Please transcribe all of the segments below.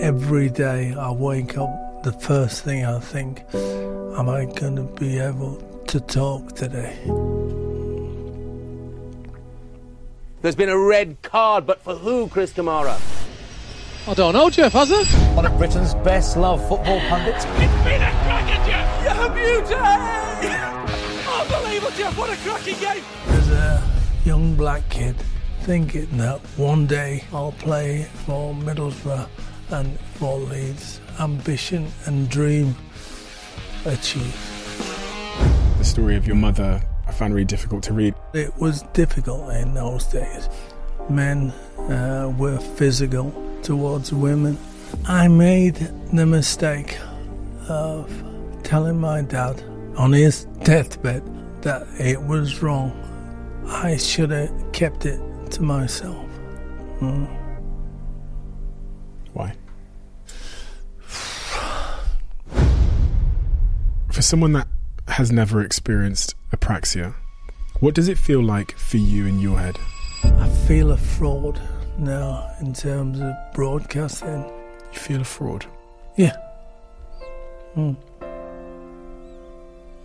every day I wake up, the first thing I think, am I going to be able to talk today? There's been a red card, but for who, Chris Kamara? I don't know, Jeff, has it? One of Britain's best loved football pundits. It's been a cracking, Jeff! You're beauty! Unbelievable, Jeff, what a cracking game! As a young black kid, thinking that one day I'll play for Middlesbrough and for Leeds. Ambition and dream achieved. The story of your mother I found really difficult to read. It was difficult in those days. Men uh, were physical towards women. I made the mistake of telling my dad on his deathbed that it was wrong. I should have kept it to myself. Mm. Why? For someone that has never experienced apraxia, what does it feel like for you in your head? I feel a fraud now in terms of broadcasting. You feel a fraud? Yeah. Mm.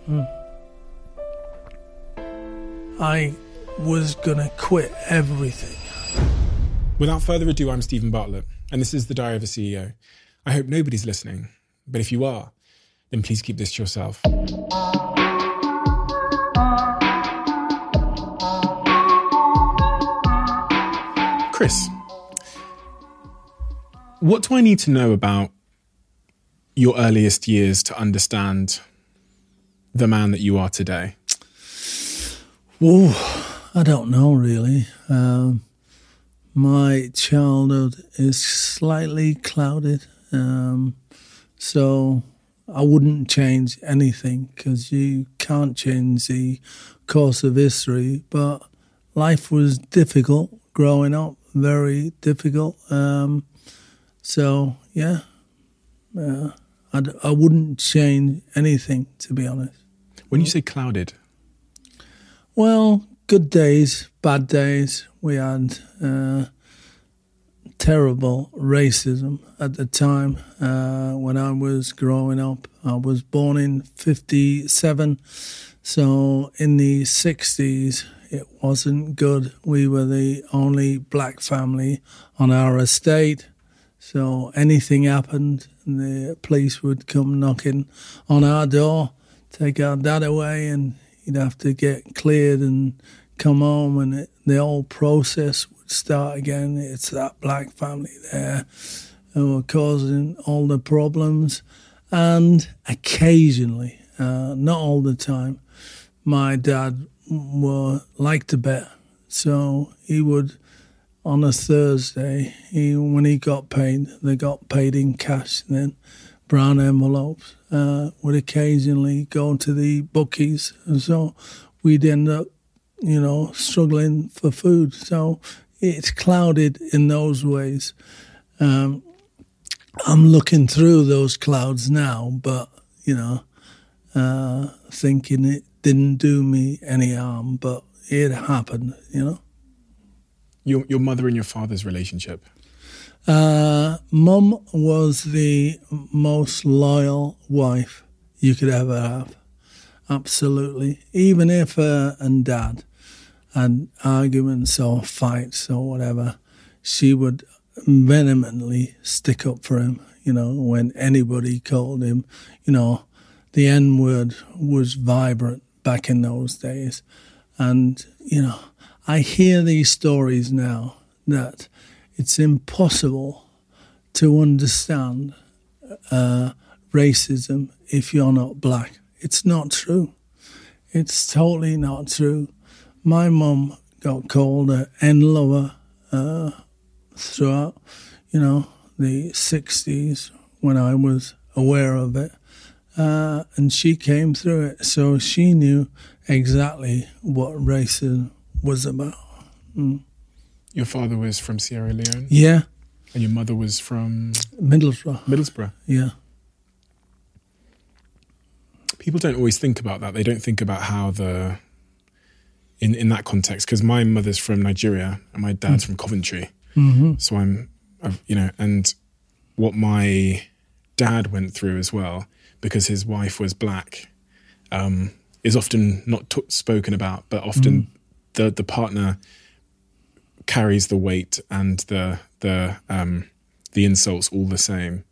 Mm. I was gonna quit everything. Without further ado, I'm Steven Bartlett, and this is the Diary of a CEO. I hope nobody's listening, but if you are, then please keep this to yourself. Chris, what do I need to know about your earliest years to understand the man that you are today? Oh, I don't know really. Um, my childhood is slightly clouded, um, so I wouldn't change anything because you can't change the course of history. But life was difficult growing up, very difficult. Um, so yeah, uh, I'd, I wouldn't change anything to be honest. When you say clouded, Well, good days, bad days. We had uh, terrible racism at the time uh, when I was growing up. I was born in 57, so in the 60s, it wasn't good. We were the only black family on our estate. So anything happened, the police would come knocking on our door, take our dad away, and he'd have to get cleared and come home, and it, the whole process would start again. It's that black family there who were causing all the problems, and occasionally, uh, not all the time, my dad were liked to bet, so he would on a Thursday, he when he got paid, they got paid in cash then, brown envelopes. Uh, would occasionally go to the bookies, and so we'd end up, you know, struggling for food. So it's clouded in those ways. Um, I'm looking through those clouds now, but you know, uh, thinking it didn't do me any harm, but it happened, you know. your your mother and your father's relationship. Uh, Mum was the most loyal wife you could ever have. Absolutely. Even if her and dad had arguments or fights or whatever, she would vehemently stick up for him. You know, when anybody called him, you know, the N word was vibrant back in those days. And, you know, I hear these stories now that it's impossible to understand uh, racism if you're not black. It's not true. It's totally not true. My mum got called a N lover uh, throughout, you know, the 60s when I was aware of it. Uh, and she came through it, so she knew exactly what racism was about. Mm. Your father was from Sierra Leone, Yeah, and your mother was from Middlesbrough. Middlesbrough. Yeah. People don't always think about that. They don't think about how the in in that context because my mother's from Nigeria and my dad's from Coventry. Mm-hmm. So I'm, I've, you know, and what my dad went through as well, because his wife was black, um, is often not t- spoken about, but often the the partner carries the weight and the the um, the insults all the same.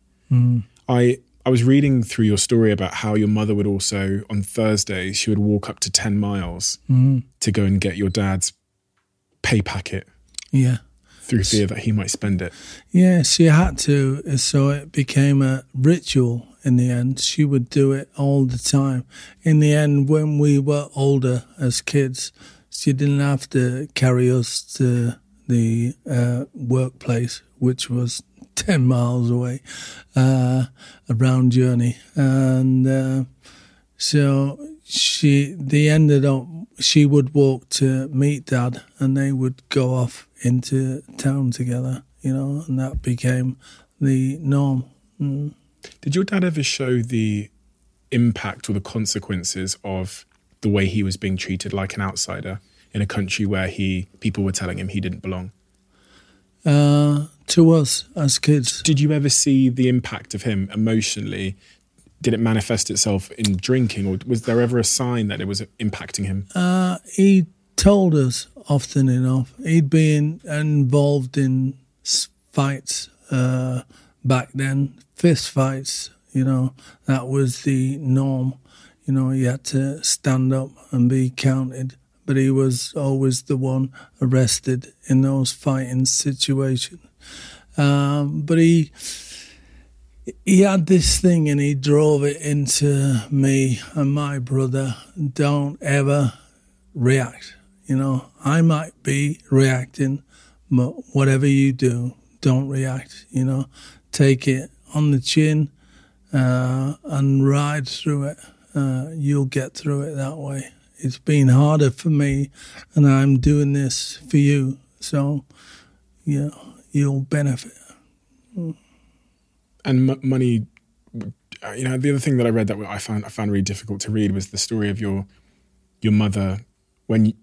I I was reading through your story about how your mother would also on Thursdays she would walk up to ten miles to go and get your dad's pay packet Yeah. through fear that he might spend it. Yeah, she had to, so it became a ritual in the end. She would do it all the time. In the end, when we were older as kids, she didn't have to carry us to the uh, workplace, which was 10 miles away, uh, a round journey. And uh, so she, they ended up, she would walk to meet dad and they would go off into town together, you know, and that became the norm. Mm. Did your dad ever show the impact or the consequences of the way he was being treated like an outsider in a country where he people were telling him he didn't belong? Uh, to us as kids, Did you ever see the impact of him emotionally? Did it manifest itself in drinking, or was there ever a sign that it was impacting him? uh, he told us often enough he'd been involved in fights uh, back then, fist fights. You know that was the norm. You know you had to stand up and be counted, but he was always the one arrested in those fighting situations. Um, but he he had this thing and he drove it into me and my brother. Don't ever react. You know, I might be reacting, but whatever you do, don't react. You know, take it on the chin uh, and ride through it. Uh, you'll get through it that way. It's been harder for me, and I'm doing this for you. So, know, you'll benefit. and m- money uh, you know the other thing that i read that i found i found really difficult to read was the story of your your mother when y-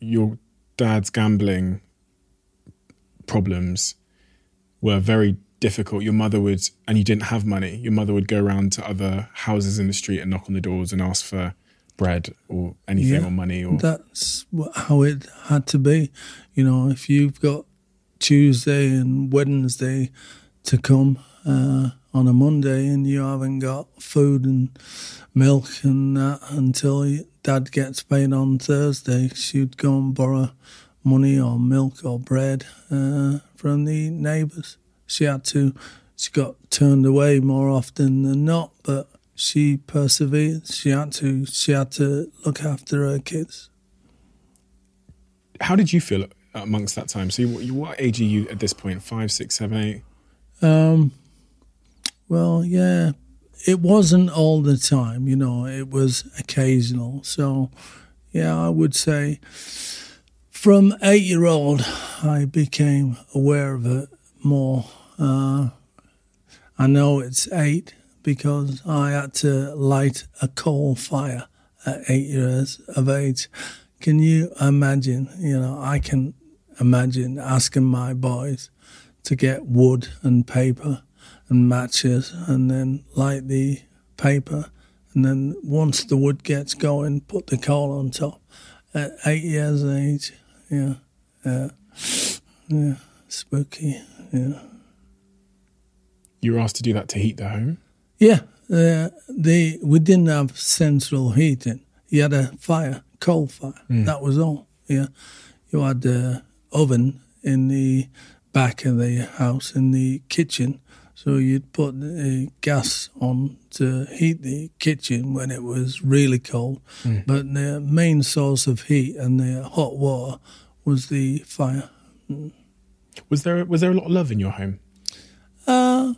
your dad's gambling problems were very difficult your mother would and you didn't have money your mother would go around to other houses in the street and knock on the doors and ask for bread or anything Yeah. or money or That's how it had to be. You know, if you've got Tuesday and Wednesday to come uh, on a Monday and you haven't got food and milk and that until dad gets paid on Thursday, she'd go and borrow money or milk or bread uh, from the neighbours. She had to, she got turned away more often than not, but she persevered. She had to, she had to look after her kids. how did you feel amongst that time so you, you- what age are you at this point? point five six seven eight Um, well, yeah, it wasn't all the time, you know, it was occasional. So, yeah, I would say from eight year old, I became aware of it more. Uh, I know it's eight because I had to light a coal fire at eight years of age. Can you imagine? You know, I can imagine asking my boys to get wood and paper and matches and then light the paper and then once the wood gets going put the coal on top at eight years of age yeah yeah yeah spooky yeah you were asked to do that to heat the home yeah uh, they we didn't have central heating you had a fire coal fire. That was all yeah. You had the oven in the back of the house in the kitchen. So you'd put the gas on to heat the kitchen when it was really cold. But the main source of heat and the hot water was the fire. Was there was there a lot of love in your home? Uh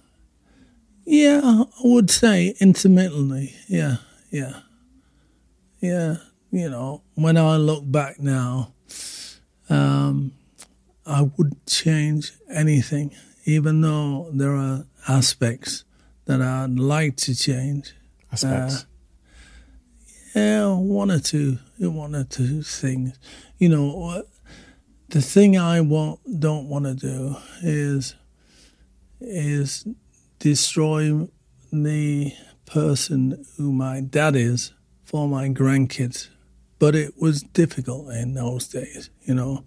yeah i would say intermittently. Yeah yeah. Yeah you know when i look back now um i wouldn't change anything even though there are aspects that i'd like to change. Aspects? Yeah, one or two, one or two things. You know, what- the thing I want, don't want to do is is destroy the person who my dad is for my grandkids. But it was difficult in those days, you know.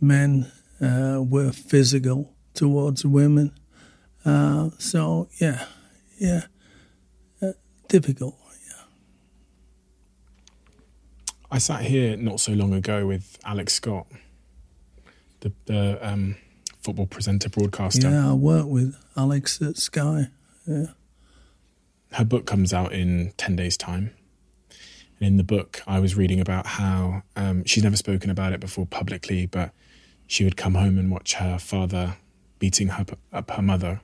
Men uh, were physical towards women. Uh, so, yeah, yeah, uh, difficult. Yeah. I sat here not so long ago with Alex Scott, the, the um, football presenter broadcaster. Yeah, I work with Alex at Sky. Yeah. Her book comes out in 10 days' time. And in the book, I was reading about how um, she's never spoken about it before publicly, but she would come home and watch her father beating her, up her mother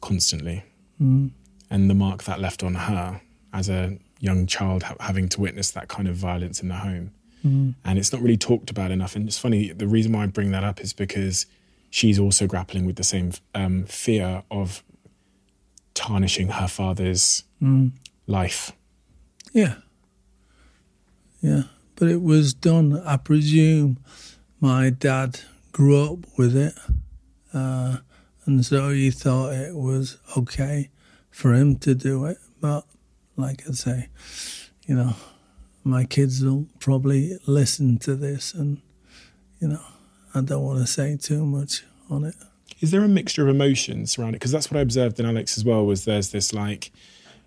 constantly. Mm. And the mark that left on her as a young child ha- having to witness that kind of violence in the home. Mm. And it's not really talked about enough. And it's funny, the reason why I bring that up is because she's also grappling with the same um, fear of tarnishing her father's Mm. life. Yeah. Yeah. But it was done, I presume my dad grew up with it. Uh, and so he thought it was okay for him to do it. But like I say, you know, my kids will probably listen to this and, you know, I don't want to say too much on it. Is there a mixture of emotions around it? Because that's what I observed in Alex as well. Was there's this like,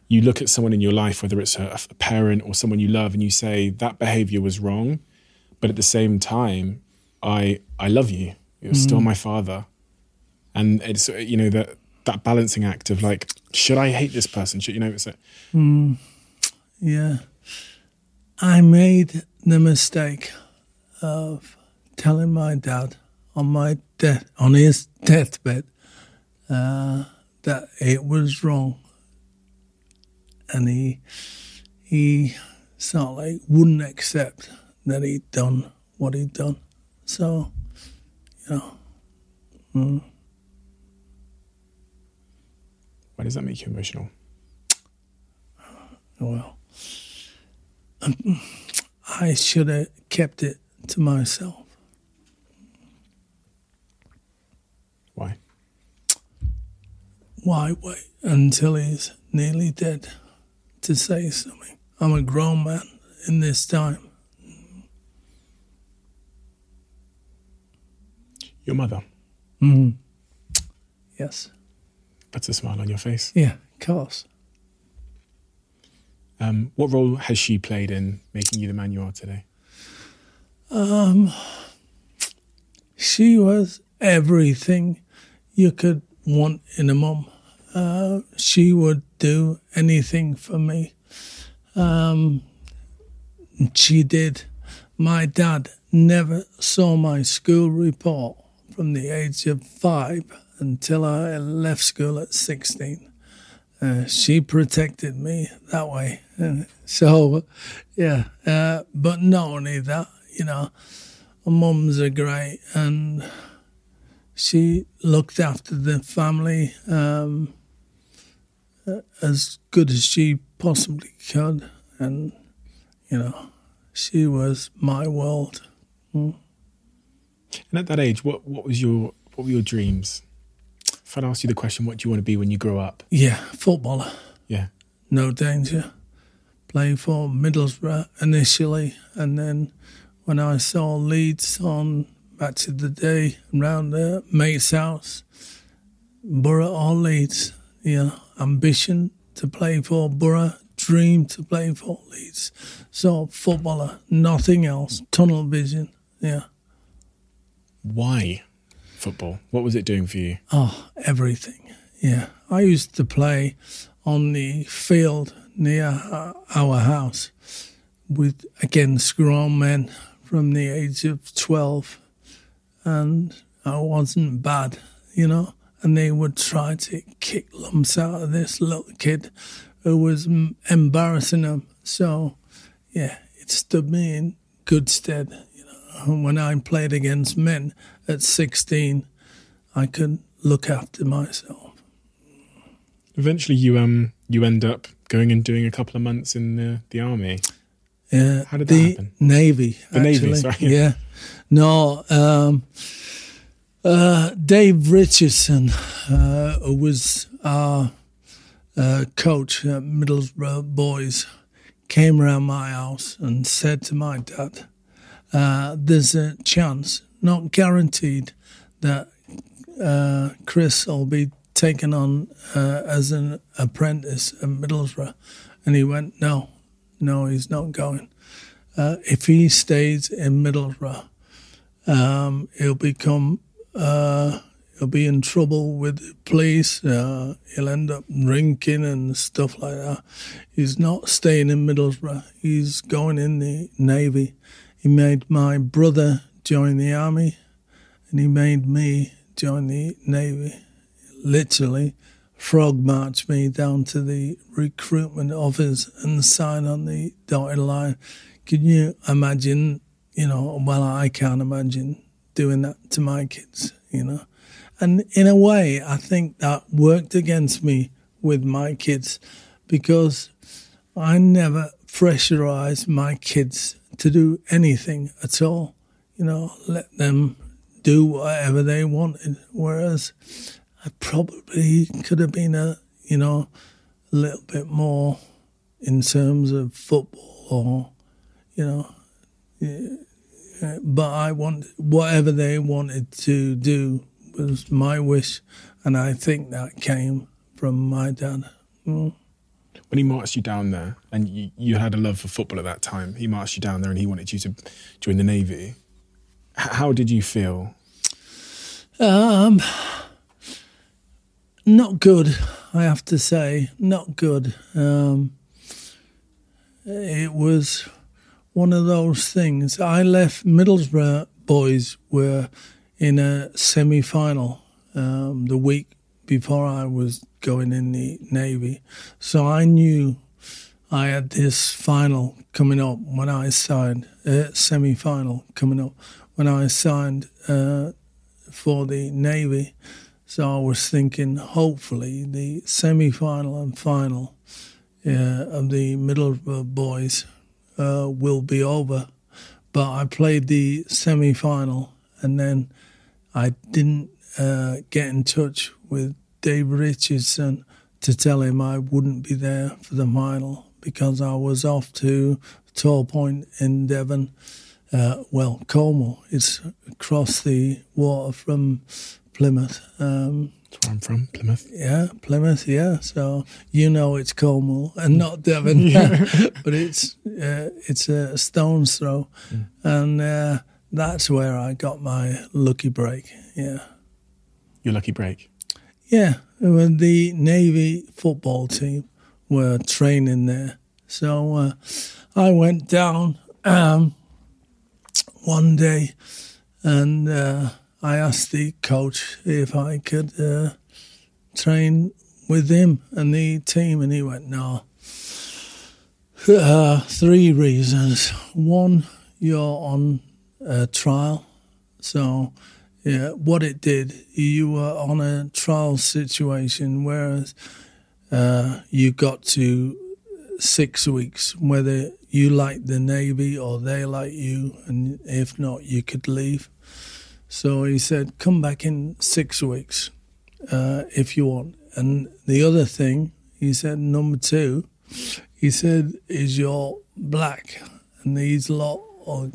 you look at someone in your life, whether it's a, a parent or someone you love, and you say that behavior was wrong, but at the same time, I I love you. You're still Mm. my father, and it's you know that that balancing act of like, should I hate this person? Should you know? It's a, Mm, yeah. I made the mistake of telling my dad on my death on his deathbed uh, that it was wrong, and he he sort of like wouldn't accept that he'd done what he'd done. So, you know, mm, why does that make you emotional? well, I should have kept it to myself. Why? Why wait until he's nearly dead to say something? I'm a grown man in this time. Your mother Mm. Yes. puts a smile on your face. Yeah, of course. Um, what role has she played in making you the man you are today? Um, she was everything you could want in a mum. Uh, she would do anything for me. Um, she did. My dad never saw my school report from the age of five until I left school at 16. Uh, she protected me that way. So, yeah. Uh, but not only that, you know, mums are great and she looked after the family um, as good as she possibly could. And, you know, she was my world. Mm. And at that age, what, what was your what were your dreams? If I'd asked you the question, what do you want to be when you grow up? Yeah, footballer. Yeah. no danger. Play for Middlesbrough initially, and then when I saw Leeds on Match of the Day around the mate's house, Boro or Leeds, yeah, ambition to play for Boro, dream to play for Leeds. So footballer, nothing else, tunnel vision, yeah. Why football? What was it doing for you? Oh, everything. Yeah. I used to play on the field near our house with, against grown men from the age of 12. And I wasn't bad, you know. And they would try to kick lumps out of this little kid who was embarrassing them. So, yeah, it stood me in good stead. You know, when I played against men at 16, I could look after myself. Eventually, you um you end up going and doing a couple of months in the the army. Yeah, How did that the happen? Navy. The Navy, actually. sorry. Yeah, no. Um, uh, Dave Richardson, uh, was our uh, coach at Middlesbrough Boys came around my house and said to my dad, uh, "There's a chance, not guaranteed, that uh, Chris will be taken on as an apprentice at Middlesbrough," and he went, "No, no, he's not going. If he stays in Middlesbrough, um, he'll become." Uh, he'll be in trouble with the police. Uh, he'll end up drinking and stuff like that. He's not staying in Middlesbrough. He's going in the Navy. He made my brother join the Army and he made me join the Navy. Literally, frog marched me down to the recruitment office and sign on the dotted line. Can you imagine, you know, well, I can't imagine doing that to my kids, you know. And in a way, I think that worked against me with my kids because I never pressurized my kids to do anything at all. You know, let them do whatever they wanted. Whereas I probably could have been a, you know, a little bit more in terms of football or, you know, but I want whatever they wanted to do was my wish, and I think that came from my dad. Mm. When he marched you down there, and you, you had a love for football at that time, he marched you down there, and he wanted you to join the navy. H- how did you feel? Um, not good, I have to say. Not good. Um, it was one of those things. I left Middlesbrough boys were in a semi final um, the week before I was going in the Navy. So I knew I had this final coming up when I signed, uh, semi final coming up when I signed uh, for the Navy. So I was thinking, hopefully, the semi final and final uh, of the Middlesbrough boys uh, will be over. But I played the semi final and then I didn't uh, get in touch with Dave Richardson to tell him I wouldn't be there for the final because I was off to Torpoint in Devon. Uh, well, Cornwall. It's across the water from Plymouth. Um, That's where I'm from, Plymouth. yeah, Plymouth. Yeah, so you know it's Cornwall and not Devon, but it's uh, it's a stone's throw, and uh, that's where I got my lucky break. Yeah. Your lucky break. Yeah, when the Navy football team were training there. So uh, I went down um, one day and uh, I asked the coach if I could uh, train with him and the team, and he went, No. Uh, three reasons. One, you're on a trial. So, yeah, what it did, you were on a trial situation, whereas uh, you got to six weeks, whether you liked the Navy or they liked you, and if not, you could leave. So he said, come back in six weeks uh, if you want. And the other thing, he said, number two, he said, is you're black, and these lot will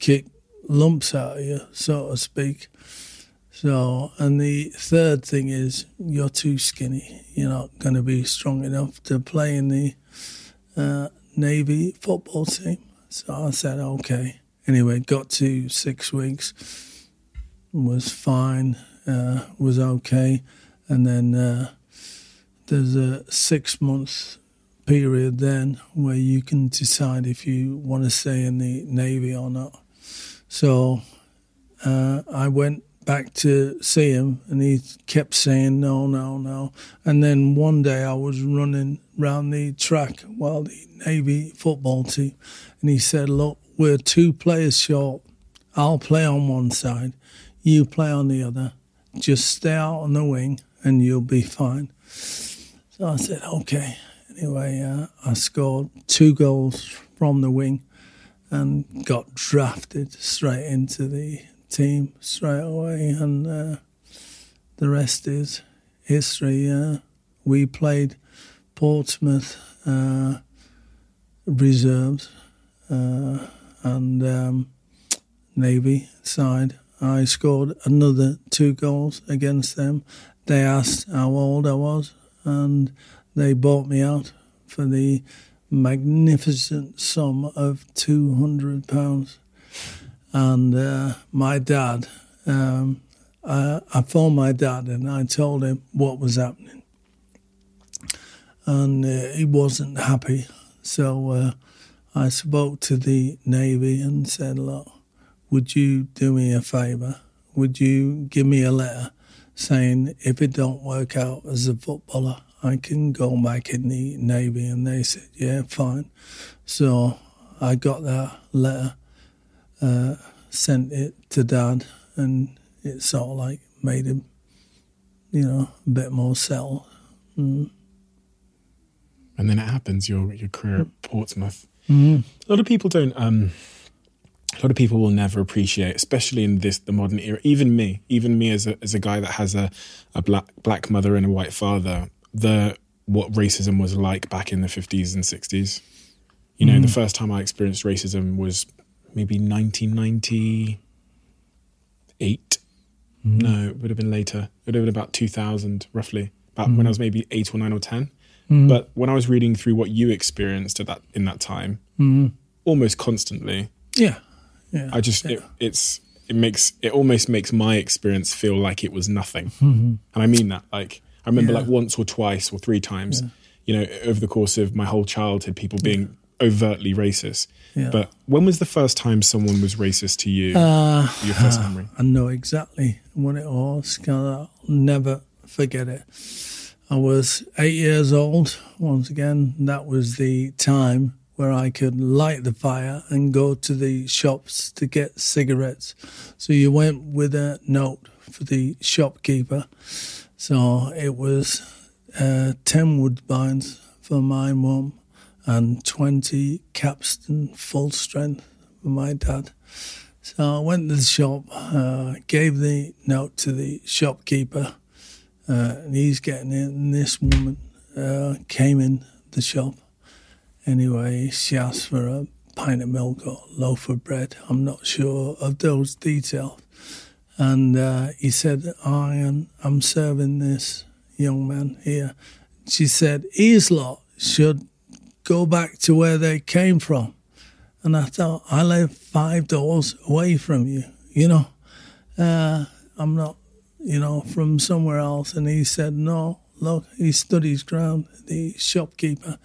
kick lumps out of you, so to speak. So, and the third thing is you're too skinny. You're not going to be strong enough to play in the uh, Navy football team. So I said, okay. Anyway, got to six weeks, was fine, uh, was okay. And then uh, there's a six month period then where you can decide if you want to stay in the Navy or not. So uh, I went back to see him, and he kept saying no, no, no. And then one day I was running round the track while the Navy football team, and he said, "Look, we're two players short. I'll play on one side, you play on the other. Just stay out on the wing, and you'll be fine." So I said, "Okay." Anyway, uh, I scored two goals from the wing and got drafted straight into the team straight away, and uh, the rest is history. Uh, we played Portsmouth uh, reserves uh, and um, Navy side. I scored another two goals against them. They asked how old I was, and they bought me out for the magnificent sum of two hundred pounds. And uh, my dad, um, I, I phoned my dad and I told him what was happening, and uh, he wasn't happy. So uh, I spoke to the Navy and said, "Look, would you do me a favour? Would you give me a letter saying if it don't work out as a footballer, I can go back in the Navy? And they said, yeah, fine. So I got that letter, uh, sent it to dad, and it sort of like made him, you know, a bit more settled. Mm. And then it happens, your, your career at Portsmouth. A lot of people don't. Um, a lot of people will never appreciate, especially in this the modern era. Even me, even me as a as a guy that has a, a black black mother and a white father, the what racism was like back in the fifties and sixties. You know, the mm. first time I experienced racism was maybe nineteen ninety eight. Mm. No, it would have been later. It would have been about two thousand, roughly, about when mm. I was maybe eight or nine or ten. Mm. But when I was reading through what you experienced at that in that time, mm. almost constantly, Yeah, yeah. I just it, it's it makes it almost makes my experience feel like it was nothing, mm-hmm. and I mean that. Like I remember Yeah. like once or twice or three times, you know, over the course of my whole childhood, people being overtly racist. Yeah. But when was the first time someone was racist to you? Uh, your first memory. I know exactly when it was. I'll never forget it. I was eight years old. Once again, that was the time where I could light the fire and go to the shops to get cigarettes. So you went with a note for the shopkeeper. So it was uh, 10 Woodbines for my mum and 20 Capstan full strength for my dad. So I went to the shop, uh, gave the note to the shopkeeper, uh, and he's getting it. And this woman uh, came in the shop. Anyway, she asked for a pint of milk or loaf of bread. I'm not sure of those details. And uh, he said, I am, I'm serving this young man here. She said, his lot should go back to where they came from. And I thought, I live five doors away from you, you know. Uh, I'm not, you know, from somewhere else. And he said, no, look, he stood his ground, the shopkeeper,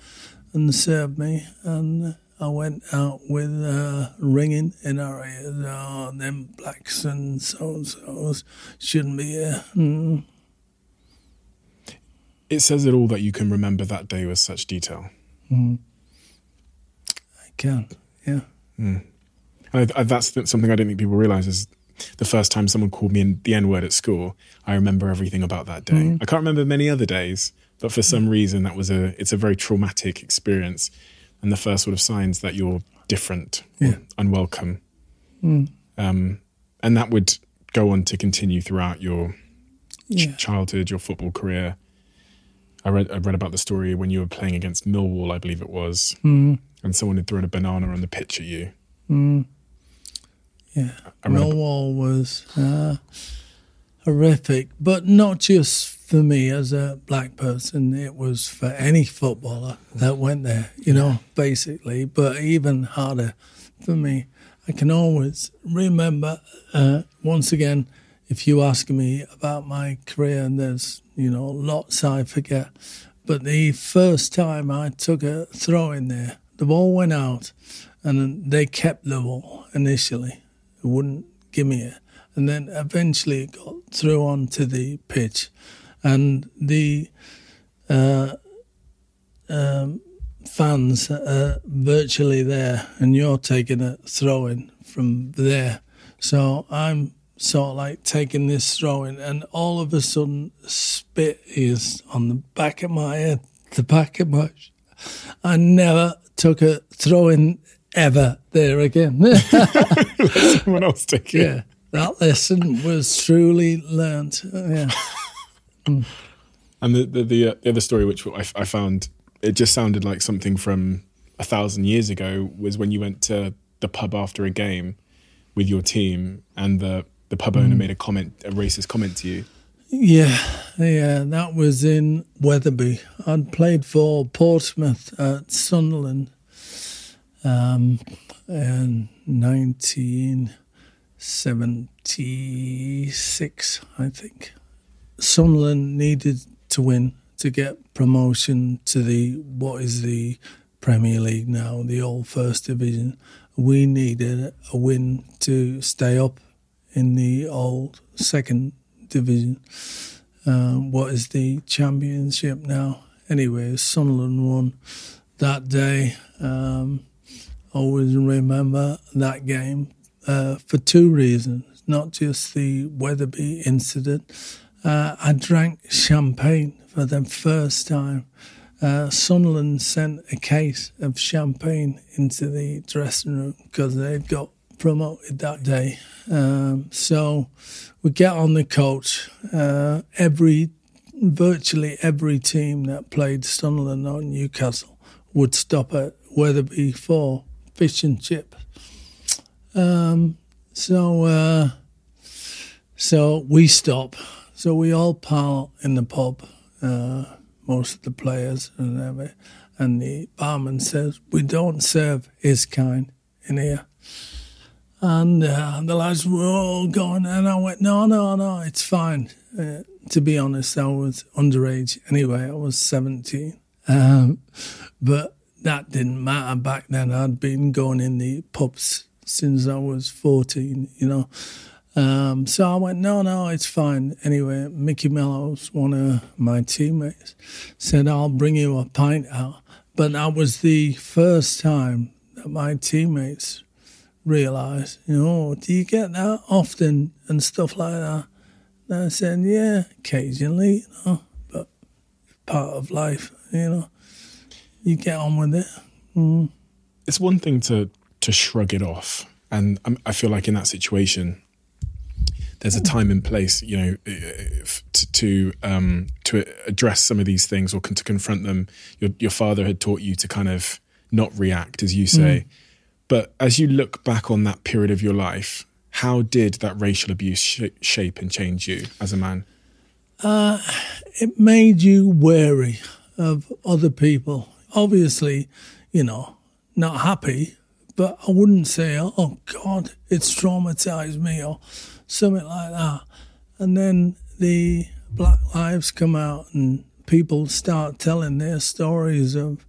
and served me. And I went out with uh, ringing in our ears. Oh, them blacks and so and so's shouldn't be here. Mm. It says it all that you can remember that day with such detail. I can, yeah. And I, I, that's something I don't think people realize is the first time someone called me in the N word at school, I remember everything about that day. Mm. I can't remember many other days, but for some reason that was a it's a very traumatic experience, and the first sort of signs that you're different, Yeah. unwelcome, mm. um, and that would go on to continue throughout your Yeah. childhood, your football career. I read I read about the story when you were playing against Millwall, I believe it was, mm. and someone had thrown a banana on the pitch at you. Yeah, Millwall was uh, horrific, but not just for me as a black person. It was for any footballer that went there, you know, basically. But even harder for me. I can always remember. Uh, once again, if you ask me about my career, and there's you know lots I forget. But the first time I took a throw in there, the ball went out, and they kept the ball initially. It wouldn't give me it. And then eventually it got through onto the pitch. And the uh, um, fans are virtually there, and you're taking a throw in from there. So I'm sort of like taking this throw in, and all of a sudden, spit is on the back of my head, the back of my. I never took a throw in ever there again. Someone else take it. yeah, that lesson was truly learnt. Yeah. And the the the, uh, the other story, which I, I found, it just sounded like something from a thousand years ago, was when you went to the pub after a game with your team, and the the pub owner made a comment, a racist comment to you. Yeah, yeah, that was in Wetherby. I'd played for Portsmouth at Sunderland um, in 1976, I think. Sunderland needed to win to get promotion to the what is the Premier League now, the old First Division. We needed a win to stay up in the old Second Division. Um, what is the Championship now? Anyway, Sunderland won that day. Um, always remember that game uh, for two reasons, not just the Wetherby incident. Uh, I drank champagne for the first time. Uh, Sunderland sent a case of champagne into the dressing room because they'd got promoted that day. Um, so we get on the coach. Uh, every, virtually every team that played Sunderland or Newcastle would stop at Wetherby for fish and chip. Um, so, uh, so we stop. So we all pile in the pub, uh, most of the players and everything. And the barman says, "We don't serve his kind in here." And uh, the lads were all going, and I went, "No, no, no, it's fine." Uh, to be honest, I was underage anyway. I was seventeen, um, but that didn't matter back then. I'd been going in the pubs since I was 14, you know. Um, so I went, no, no, it's fine. Anyway, Mickey Mellows, one of my teammates, said, I'll bring you a pint out. But that was the first time that my teammates realised, you know, do you get that often and stuff like that? And I said, yeah, occasionally, you know, but part of life, you know you get on with it. Mm. It's one thing to to shrug it off, and I feel like in that situation, there's a time and place, you know, to to, um, to address some of these things or to confront them. Your your father had taught you to kind of not react, as you say. Mm. But as you look back on that period of your life, how did that racial abuse sh- shape and change you as a man? Uh, it made you wary of other people obviously, you know, not happy, but I wouldn't say, oh God, it's traumatized me or something like that. And then the Black Lives come out and people start telling their stories of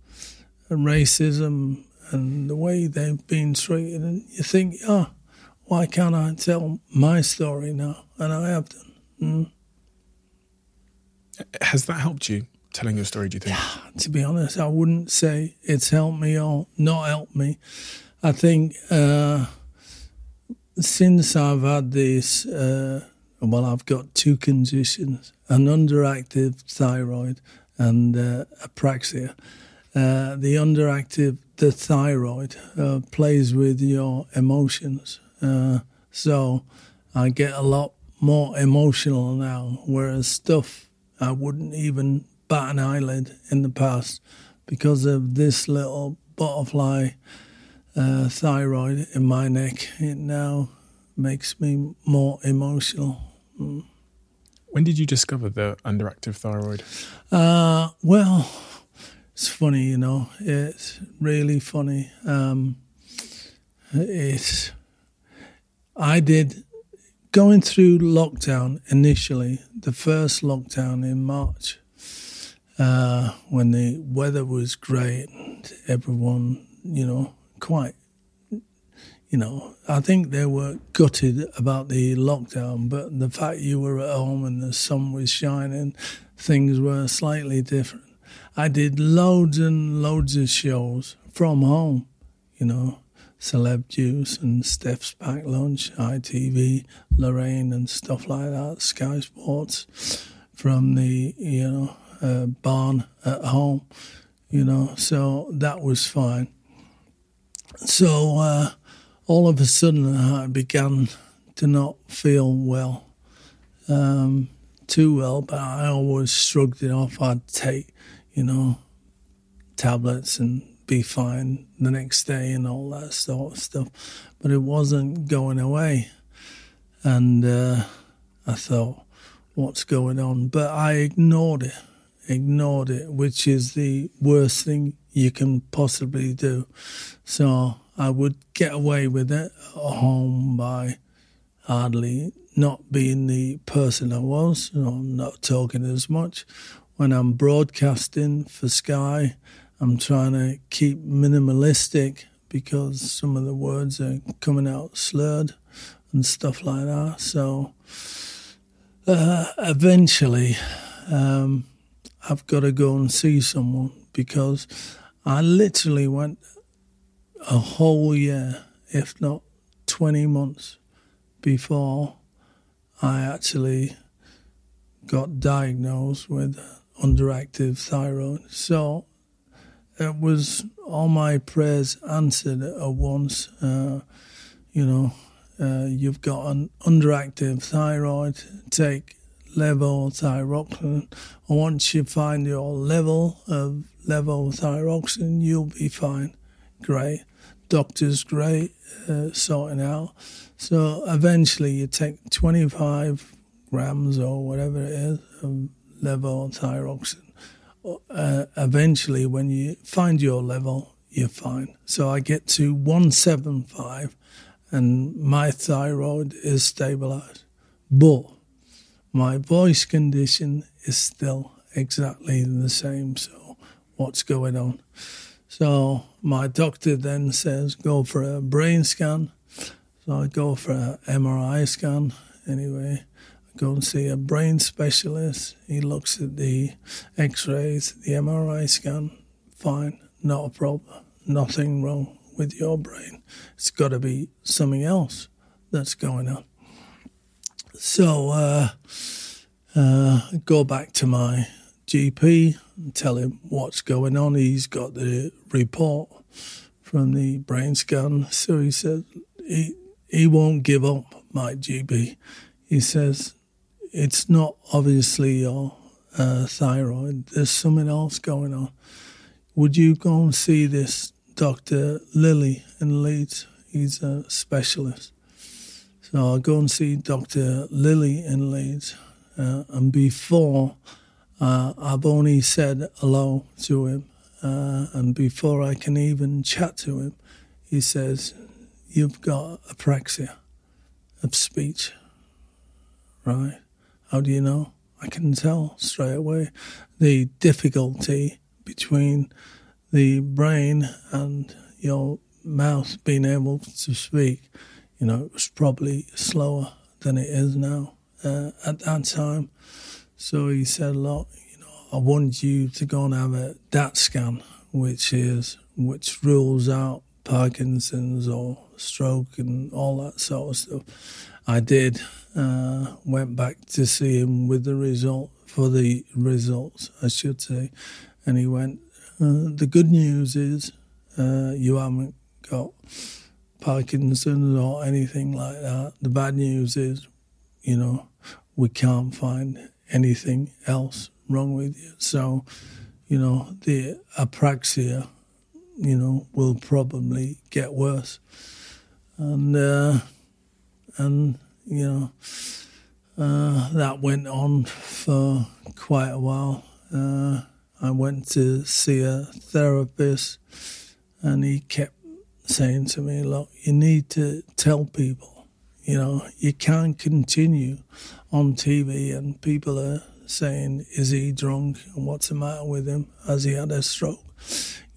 racism and the way they've been treated. And you think, oh, why can't I tell my story now? And I have done. Mm. Has that helped you? Telling your story, do you think? To be honest, I wouldn't say it's helped me or not helped me. I think uh, since I've had this, uh, well, I've got two conditions an underactive thyroid and uh, apraxia. Uh, the underactive, the thyroid, uh, plays with your emotions. Uh, so I get a lot more emotional now, whereas stuff I wouldn't even bat an eyelid in the past because of this little butterfly uh, thyroid in my neck. It now makes me more emotional. Mm. When did you discover the underactive thyroid? Uh, well, it's funny, you know. It's really funny. Um, it's I did going through lockdown initially, the first lockdown in March uh, when the weather was great everyone, you know, quite, you know, I think they were gutted about the lockdown, but the fact you were at home and the sun was shining, things were slightly different. I did loads and loads of shows from home, you know, Celeb Juice and Steph's Packed Lunch, ITV, Lorraine and stuff like that, Sky Sports, from the, you know, uh, barn at home, you know, so that was fine. So uh, all of a sudden, I began to not feel well. Um, too well, but I always shrugged it off. I'd take, you know, tablets and be fine the next day and all that sort of stuff. But it wasn't going away. And uh, I thought, what's going on? But I ignored it, ignored it, which is the worst thing you can possibly do. So I would get away with it at home by hardly not being the person I was, you know, not talking as much. When I'm broadcasting for Sky, I'm trying to keep minimalistic because some of the words are coming out slurred and stuff like that. So uh, eventually, um, I've got to go and see someone because I literally went a whole year, if not 20 months, before I actually got diagnosed with underactive thyroid. So it was all my prayers answered at once. Uh, you know, uh, you've got an underactive thyroid, take levothyroxine. Once you find your level of levothyroxine, you'll be fine. Great. Doctor's great, uh, sorting out. So eventually you take 25 grams or whatever it is of levothyroxine uh, eventually, when you find your level, you're fine. So I get to 175 and my thyroid is stabilized. But my voice condition is still exactly the same. So, what's going on? So, my doctor then says, go for a brain scan. So, I go for an MRI scan anyway go and see a brain specialist. He looks at the x rays, the MRI scan. Fine, not a problem. Nothing wrong with your brain. It's got to be something else that's going on. So, uh, uh, go back to my GP and tell him what's going on. He's got the report from the brain scan. So he says he, he won't give up, my GP. He says it's not obviously your uh, thyroid. There's something else going on. Would you go and see this Dr. Lilly in Leeds? He's a specialist. So I'll go and see Dr. Lilly in Leeds. Uh, and before, uh, I've only said hello to him. Uh, and before I can even chat to him, he says, You've got apraxia of speech, right? How do you know? I can tell straight away the difficulty between the brain and your mouth being able to speak. You know, it was probably slower than it is now uh, at that time. So he said, "Look, you know, I want you to go and have a DAT scan, which is which rules out Parkinson's or stroke and all that sort of stuff." I did. Uh, went back to see him with the result for the results, I should say, and he went. Uh, the good news is uh, you haven't got Parkinson's or anything like that. The bad news is, you know, we can't find anything else wrong with you. So, you know, the apraxia, you know, will probably get worse. And uh, and you know uh, that went on for quite a while. Uh, I went to see a therapist, and he kept saying to me, "Look, you need to tell people. You know, you can't continue on TV, and people are saying, "Is he drunk? And what's the matter with him? Has he had a stroke?"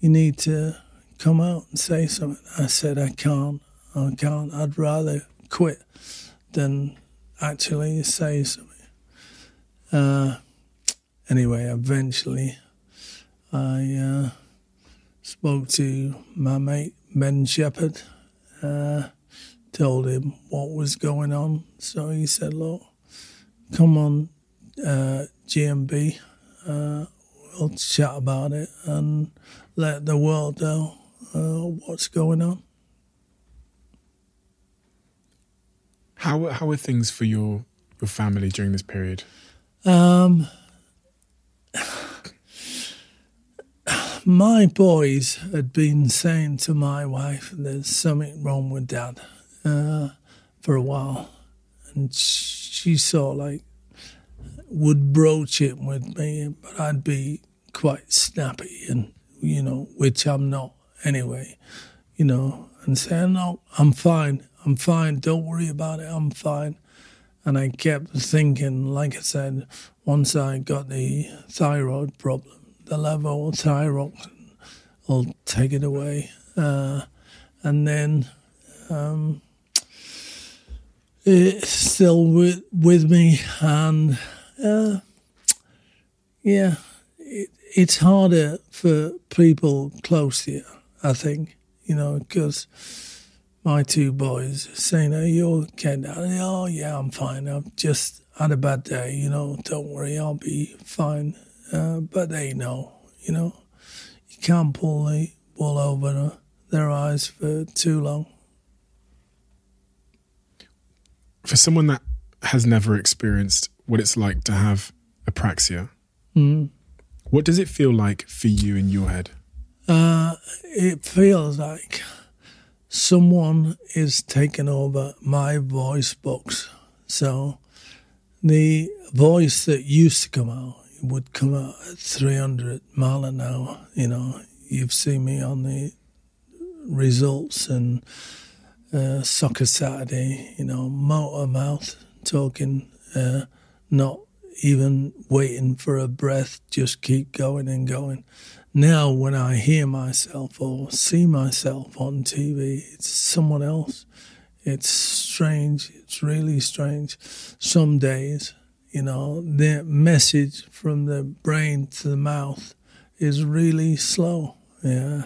You need to come out and say something. I said, "I can't. I can't. I'd rather quit than actually say something. Uh, anyway, eventually I uh, spoke to my mate Ben Shephard, uh, told him what was going on. So he said, Look, come on, uh, GMB, uh, we'll chat about it and let the world know uh, what's going on. How how were things for your your family during this period? Um, my boys had been saying to my wife, "There's something wrong with Dad," uh, for a while, and she sort of like would broach it with me, but I'd be quite snappy, and you know, which I'm not anyway, you know, and saying, "No, I'm fine, I'm fine. Don't worry about it. I'm fine." And I kept thinking, like I said, once I got the thyroid problem, the levothyroxine will take it away. Uh, and then um, it's still with, with me. And uh, yeah, it, it's harder for people close you, I think, you know, because my two boys saying, Are you okay? Oh, yeah, I'm fine. I've just had a bad day, you know, don't worry, I'll be fine. Uh, but they know, you know, you can't pull the wool over their eyes for too long. For someone that has never experienced what it's like to have apraxia, Mm. what does it feel like for you in your head? Uh, it feels like someone is taking over my voice box. So the voice that used to come out would come out at 300 mile an hour. You know, you've seen me on the results and uh, Soccer Saturday, you know, motor mouth talking, uh, not even waiting for a breath, just keep going and going. Now, when I hear myself or see myself on TV, it's someone else. It's strange. It's really strange. Some days, you know, the message from the brain to the mouth is really slow. Yeah,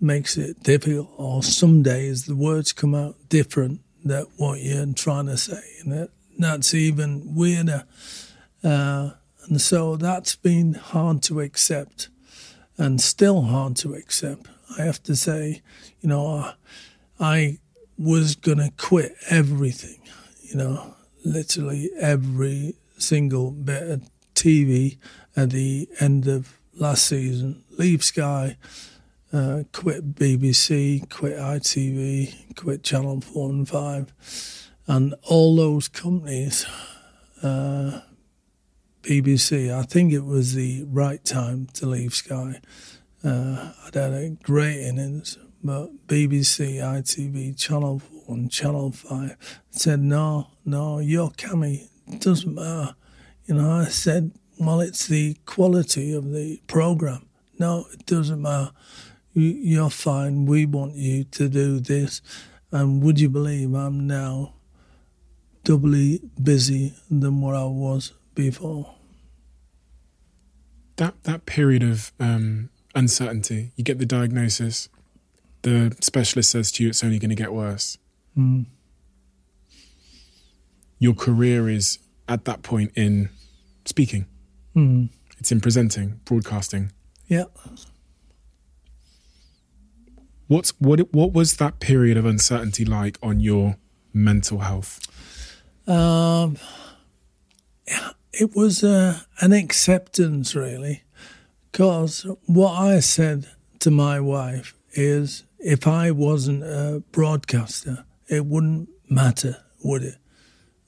makes it difficult. Or some days the words come out different than what you're trying to say, and that, that's even weirder. Uh, and so that's been hard to accept and still hard to accept. I have to say, you know, I was to quit everything, you know, literally every single bit of TV at the end of last season, leave Sky, uh, quit BBC, quit ITV, quit Channel 4 and 5, and all those companies. Uh, BBC, I think it was the right time to leave Sky. Uh, I'd had a great innings, but BBC, ITV, Channel 4 and Channel 5 said, no, no, you're Kammy. It doesn't matter. You know, I said, well, it's the quality of the programme. No, it doesn't matter. You, you're fine. We want you to do this. And would you believe I'm now doubly busy than what I was before? That that period of um, uncertainty, you get the diagnosis, the specialist says to you it's only going to get worse. Mm. Your career is at that point in speaking. Mm. It's in presenting, broadcasting. Yeah. What's what what was that period of uncertainty like on your mental health? Um, it was uh, an acceptance, really, because what I said to my wife is if I wasn't a broadcaster, it wouldn't matter, would it?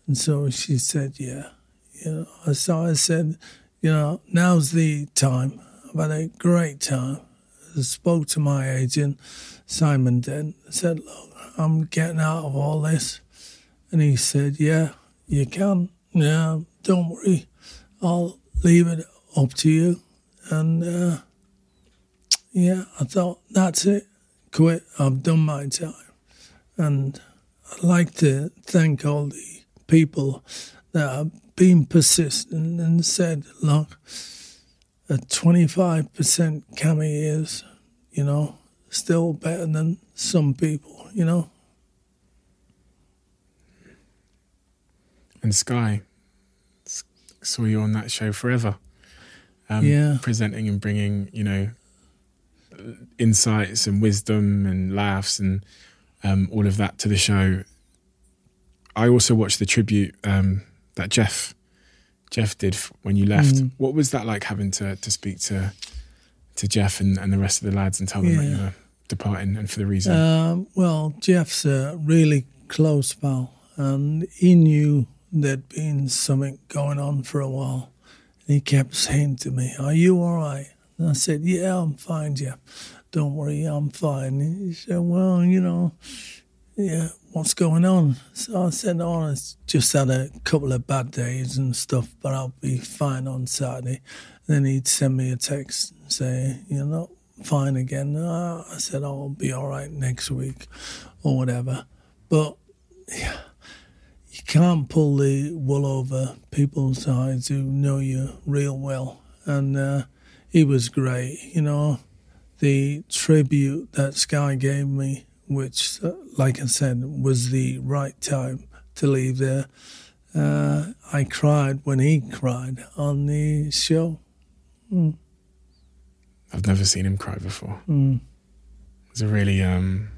And so she said, yeah. You know, so I said, you know, now's the time. I've had a great time. I spoke to my agent, Simon Dent, said, look, I'm getting out of all this. And he said, yeah, you can. Yeah, don't worry. I'll leave it up to you. And uh, yeah, I thought, that's it. Quit. I've done my time. And I'd like to thank all the people that have been persistent and said, look, a 25% Kammy is, you know, still better than some people, you know. And Sky saw you on that show forever. Um, Yeah. Presenting and bringing, you know, insights and wisdom and laughs and um, all of that to the show. I also watched the tribute um, that Jeff Jeff did when you left. Mm. What was that like having to to speak to to Jeff and, and the rest of the lads and tell them that you were departing and for the reason? Um, well, Jeff's a really close pal, and he knew there'd been something going on for a while. And he kept saying to me, Are you all right? And I said, Yeah, I'm fine, Jeff. Don't worry, I'm fine. And he said, Well, you know, yeah, what's going on? So I said, Oh, I just had a couple of bad days and stuff, but I'll be fine on Saturday. Then he'd send me a text and say, You're not fine again. Uh, I said, oh, I'll be all right next week or whatever. But yeah, you can't pull the wool over people's eyes who know you real well. And uh, he was great, you know. The tribute that Sky gave me, which, uh, like I said, was the right time to leave there. Uh, I cried when he cried on the show. I've never seen him cry before. Mm. It was a really um,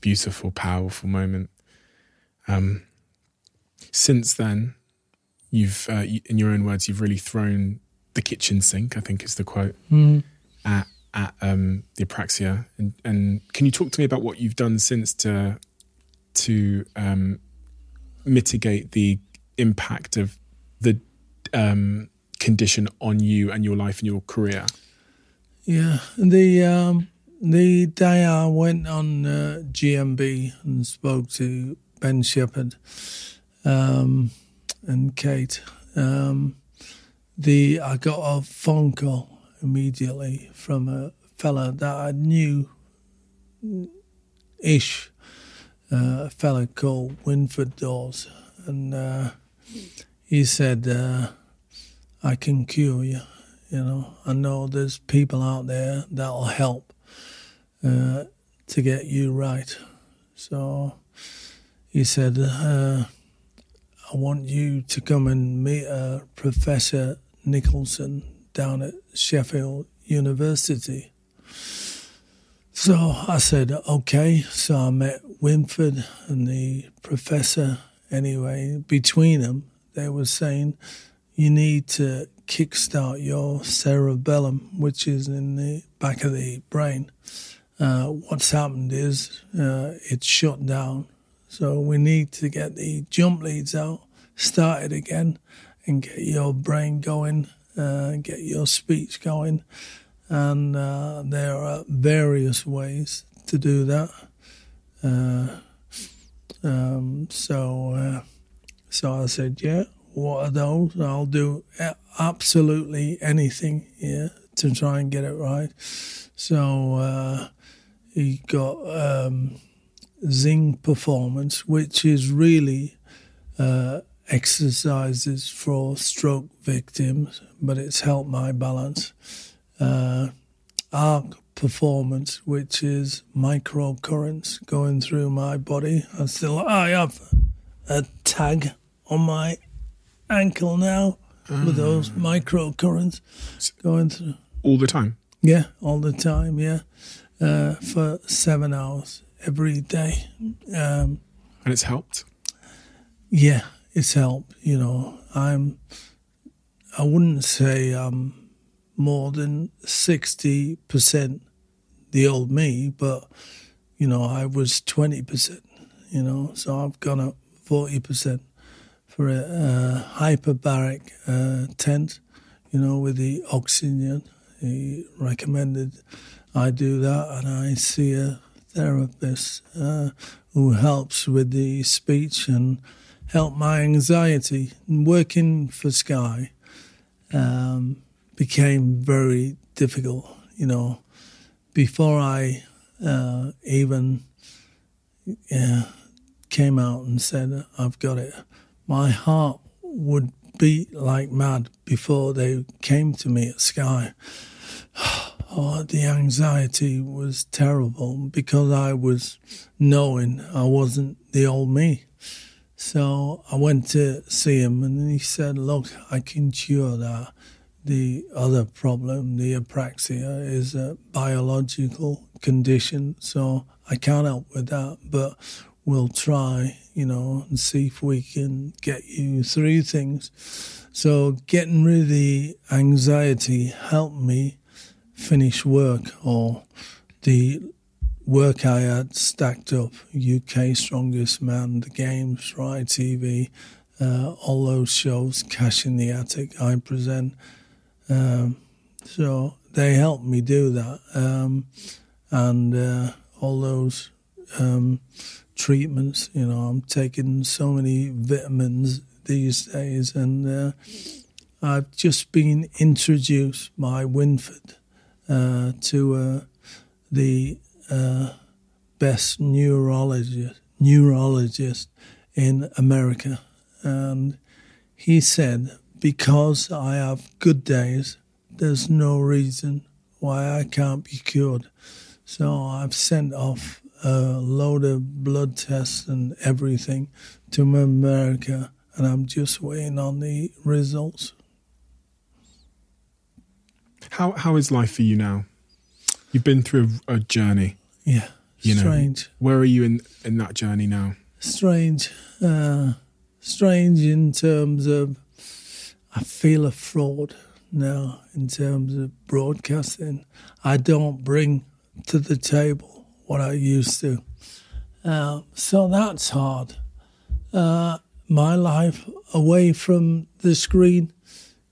beautiful, powerful moment. Um, since then, you've, uh, in your own words, you've really thrown the kitchen sink. I think is the quote at at um, the apraxia. And, and can you talk to me about what you've done since to to um, mitigate the impact of the um, condition on you and your life and your career? Yeah, the um, the day I went on uh, GMB and spoke to Ben Shephard um, and Kate, um, the I got a phone call immediately from a fella that I knew ish, uh, a fella called Wynford Dore, and uh, he said, uh, "I can cure you." You know, I know there's people out there that'll help uh, to get you right. So he said, uh, I want you to come and meet uh, Professor Nicolson down at Sheffield University. So I said, okay. So I met Wynford and the professor. Anyway, between them, they were saying, you need to kickstart your cerebellum, which is in the back of the brain. Uh, what's happened is uh, it's shut down. So we need to get the jump leads out, start it again, and get your brain going, uh, get your speech going. And uh, there are various ways to do that. Uh, um, so, uh, so I said, yeah, what are those? I'll do absolutely anything yeah, to try and get it right. So uh, he got um, Zing Performance, which is really exercises for stroke victims, but it's helped my balance. Uh, arc performance, which is microcurrents going through my body. I still I have a tag on my ankle now with those microcurrents going through. All the time. Yeah, all the time. Yeah, uh, for seven hours every day. Um, And it's helped. yeah, it's helped. You know, I'm. I wouldn't say I'm more than sixty percent the old me, but you know, I was twenty percent. You know, so I've gone up forty percent for a, uh hyperbaric uh, tent. You know, with the oxygen. He recommended I do that, and I see a therapist uh, who helps with the speech and help my anxiety. And working for Sky um, became very difficult. You know, before I uh, even uh, came out and said I've got it, my heart would beat like mad before they came to me at Sky. Oh, the anxiety was terrible because I was knowing I wasn't the old me. So I went to see him and he said, Look, I can cure that. The other problem, the apraxia, is a biological condition, so I can't help with that, but we'll try, you know, and see if we can get you through things. So getting rid of the anxiety helped me finish work or the work I had stacked up UK Strongest Man, the games, Right TV, uh, all those shows, Cash in the Attic, I present. Um, so they helped me do that. Um, and uh, all those um, treatments, you know, I'm taking so many vitamins these days, and uh, I've just been introduced by Wynford uh, to uh, the uh, best neurologist neurologist in America, and he said because I have good days, there's no reason why I can't be cured. So I've sent off a load of blood tests and everything to America, and I'm just waiting on the results. How how is life for you now? You've been through a, journey. Yeah, You know, strange. Where are you in in that journey now? strange, uh, strange in terms of I feel a fraud now in terms of broadcasting. I don't bring to the table what I used to, uh, so that's hard. Uh, my life away from the screen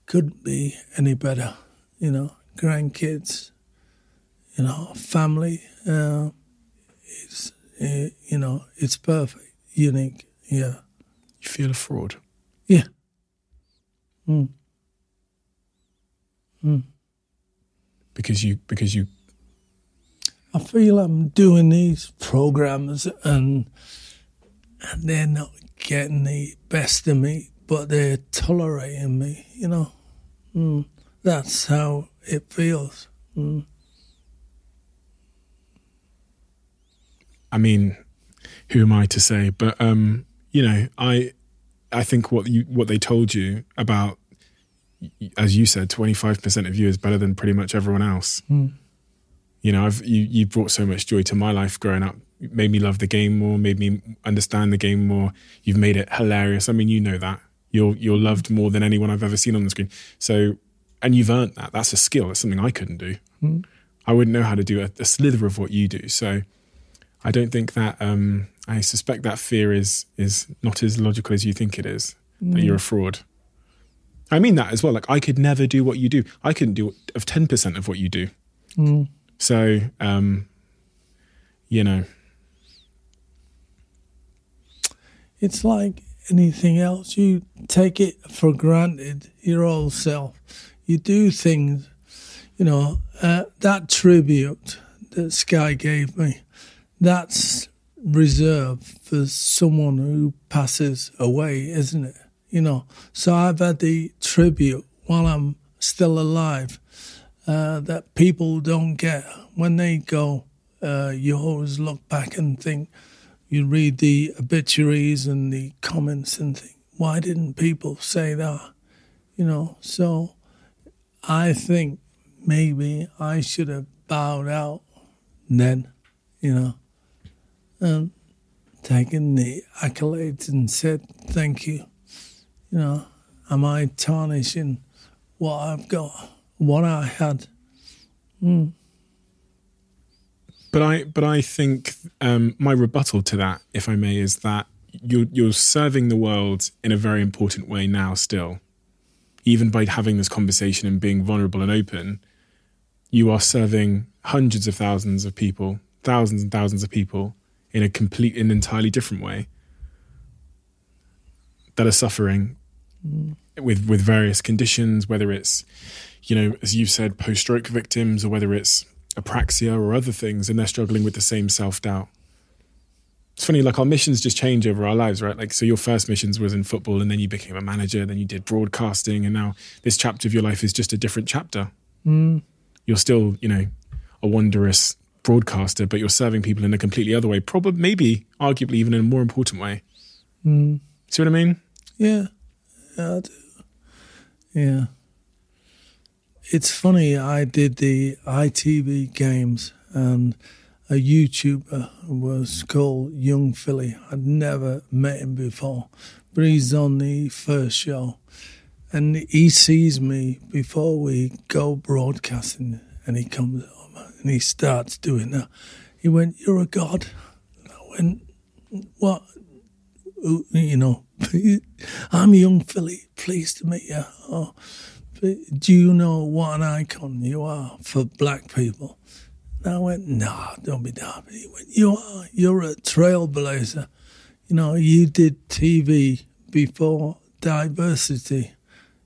couldn't be any better. You know, grandkids, you know, family. Uh, it's uh, you know, it's perfect, unique. Yeah, You feel a fraud. yeah. Mm. because you because you I feel I'm doing these programs and and they're not getting the best of me, but they're tolerating me. You know, mm. that's how it feels. I mean, who am I to say? But um, you know, I I think what you what they told you about, as you said, twenty five percent of you is better than pretty much everyone else. You know, I've you you brought so much joy to my life growing up. Made me love the game more, made me understand the game more. You've made it hilarious. I mean, you know that you're you're loved more than anyone I've ever seen on the screen. So, and you've earned that. That's a skill. That's something I couldn't do. I wouldn't know how to do a, a slither of what you do. So, I don't think that. Um, I suspect that fear is is not as logical as you think it is. That you're a fraud. I mean that as well. Like I could never do what you do. I couldn't do of ten percent of what you do. So, um, you know, It's like anything else. You take it for granted, your old self. You do things, you know, uh, that tribute that Sky gave me, that's reserved for someone who passes away, isn't it? You know, so I've had the tribute while I'm still alive uh, that people don't get. When they go, uh, you always look back and think, you read the obituaries and the comments and think, why didn't people say that? You know, so I think maybe I should have bowed out then, you know, and taken the accolades and said, thank you. You know, am I tarnishing what I've got, what I had? but I but I think um, my rebuttal to that, if I may, is that you're you're serving the world in a very important way now. Still, even by having this conversation and being vulnerable and open, you are serving hundreds of thousands of people, thousands and thousands of people in a complete and entirely different way that are suffering mm. with with various conditions, whether it's you know, as you said, post stroke victims, or whether it's apraxia or other things, and they're struggling with the same self doubt. It's funny, like our missions just change over our lives, right? Like, so your first missions was in football, and then you became a manager, then you did broadcasting, and now this chapter of your life is just a different chapter. Mm. You're still, you know, a wondrous broadcaster, but you're serving people in a completely other way, probably, maybe, arguably, even in a more important way. Hmm. See what I mean? Yeah, yeah, I do. Yeah. It's funny, I did the ITV games and a YouTuber was called Yung Filly. I'd never met him before, but he's on the first show. And he sees me before we go broadcasting, and he comes and he starts doing that. He went, You're a god. I went, What? "Oh, You know, I'm Yung Filly. Pleased to meet you. Oh, do you know what an icon you are for black people? And I went, nah, don't be daft. He went, you are. You're a trailblazer. You know, you did TV before diversity.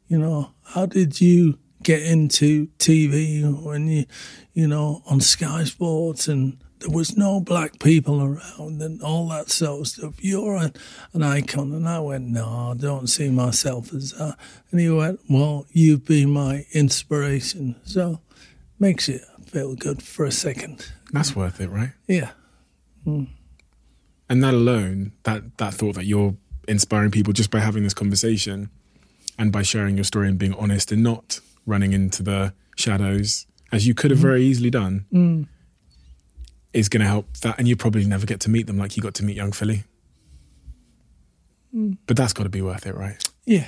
You know, how did you get into TV when you, you know, on Sky Sports and there was no black people around and all that sort of stuff. You're an, an icon. And I went, no, I don't see myself as that. And he went, well, you've been my inspiration. So makes you feel good for a second. That's worth it, right? Yeah. Hmm. And that alone, that that thought that you're inspiring people just by having this conversation and by sharing your story and being honest and not running into the shadows as you could have very easily done mm. is going to help that and you probably never get to meet them like you got to meet Yung Filly mm. but that's got to be worth it right Yeah.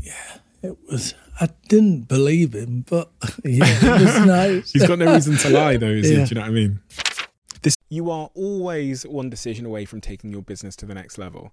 Yeah. It was, I didn't believe him, but yeah, it was nice. he's got no reason to lie though is he? Do you know what i mean this you are always one decision away from taking your business to the next level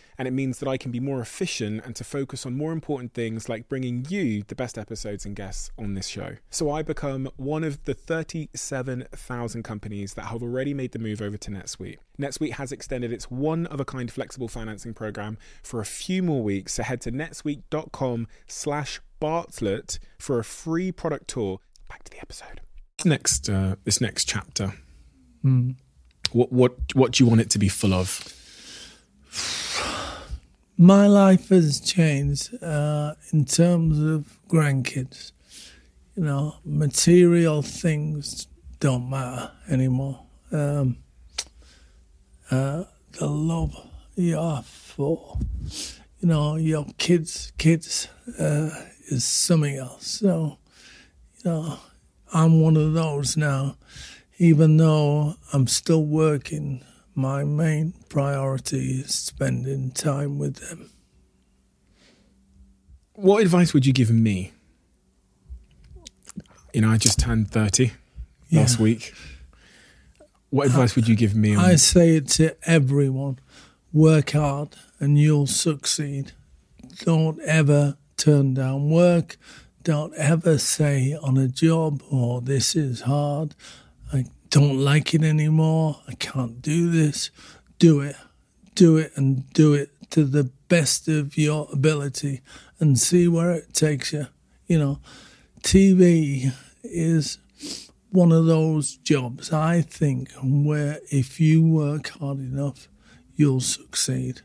And it means that I can be more efficient and to focus on more important things like bringing you the best episodes and guests on this show. So I become one of the 37,000 companies that have already made the move over to NetSuite. NetSuite has extended its one of a kind flexible financing program for a few more weeks. So head to netsuite.com slash Bartlett for a free product tour. Back to the episode. Next, uh, this next chapter. What, what, what do you want it to be full of? My life has changed uh, in terms of grandkids. You know, material things don't matter anymore. Um, uh, the love you have for, you know, your kids, kids uh, is something else. So, you know, I'm one of those now. Even though I'm still working, my main priority is spending time with them. What advice would you give me? You know, I just turned 30 last week. What advice would you give me? On, I say it to everyone work hard and you'll succeed. Don't ever turn down work. Don't ever say on a job, oh, this is hard. I don't like it anymore. I can't do this. Do it. Do it and do it to the best of your ability and see where it takes you. You know, TV is one of those jobs, I think, where if you work hard enough, you'll succeed.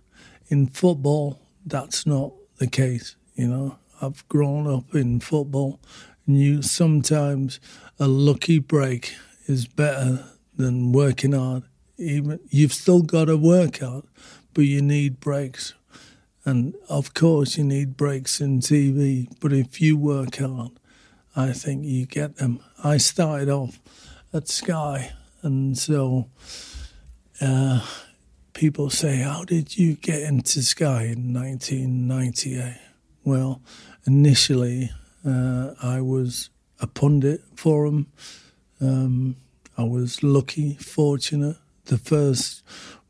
In football, that's not the case. You know, I've grown up in football, and you sometimes a lucky break is better than working hard. Even you've still got to work hard, but you need breaks. And of course, you need breaks in TV. But if you work hard, I think you get them. I started off at Sky, and so uh, people say, How did you get into Sky in 1998? Well, initially, uh, I was a pundit for them. Um, I was lucky, fortunate. The first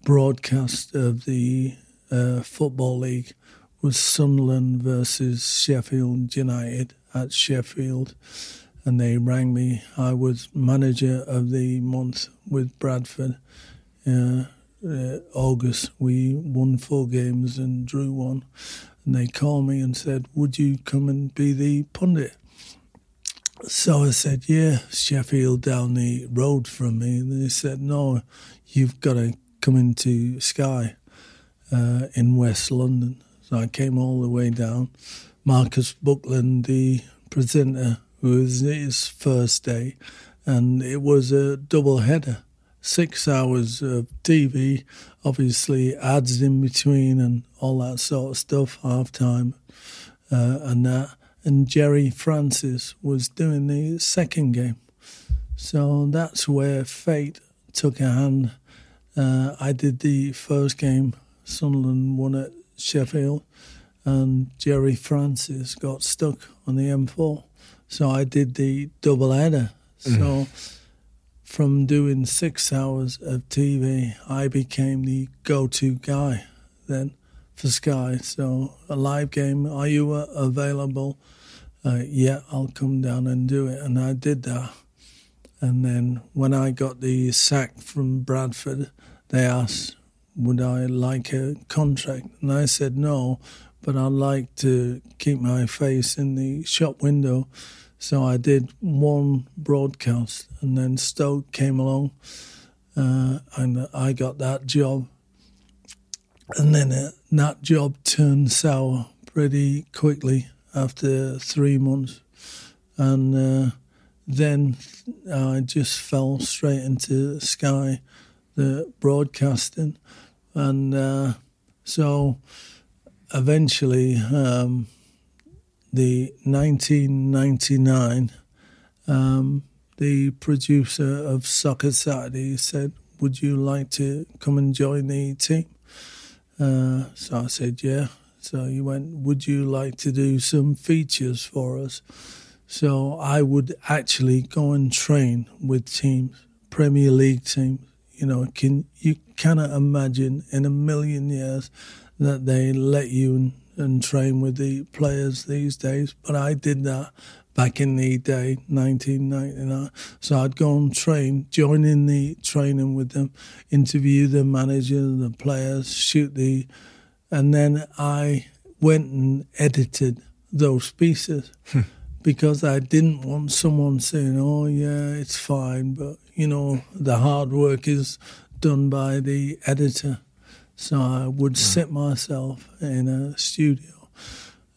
broadcast of the uh, Football League was Sunderland versus Sheffield United at Sheffield, and they rang me. I was manager of the month with Bradford. Uh, uh, August, we won four games and drew one, and they called me and said, "Would you come and be the pundit?" So I said, yeah, Sheffield down the road from me. And they said, no, you've got to come into Sky uh, in West London. So I came all the way down. Marcus Buckland, the presenter, was his first day, and it was a double header. Six hours of TV, obviously ads in between and all that sort of stuff, half time uh, and that. And Gerry Francis was doing the second game. So that's where fate took a hand. Uh, I did the first game, Sunderland won at Sheffield, and Gerry Francis got stuck on the M4. So I did the double header. So from doing six hours of TV, I became the go to guy then for Sky. So a live game, are you uh, available? Uh, yeah, I'll come down and do it. And I did that. And then when I got the sack from Bradford, they asked, would I like a contract? And I said no, but I'd like to keep my face in the shop window. So I did one broadcast, and then Stoke came along, uh, and I got that job. And then uh, that job turned sour pretty quickly after three months. And uh, then I just fell straight into Sky, the broadcasting. And uh, so eventually, um, the 1999, um, the producer of Soccer Saturday said, Would you like to come and join the team? Uh, so I said, Yeah. So he went, Would you like to do some features for us? So I would actually go and train with teams, Premier League teams. You know, can you cannot imagine in a million years that they let you and, and train with the players these days. But I did that back in the day, 1999. So I'd go and train, join in the training with them, interview the manager, the players, shoot the, and then I went and edited those pieces because I didn't want someone saying, "Oh yeah, it's fine," but you know, the hard work is done by the editor. So I would sit myself in a studio,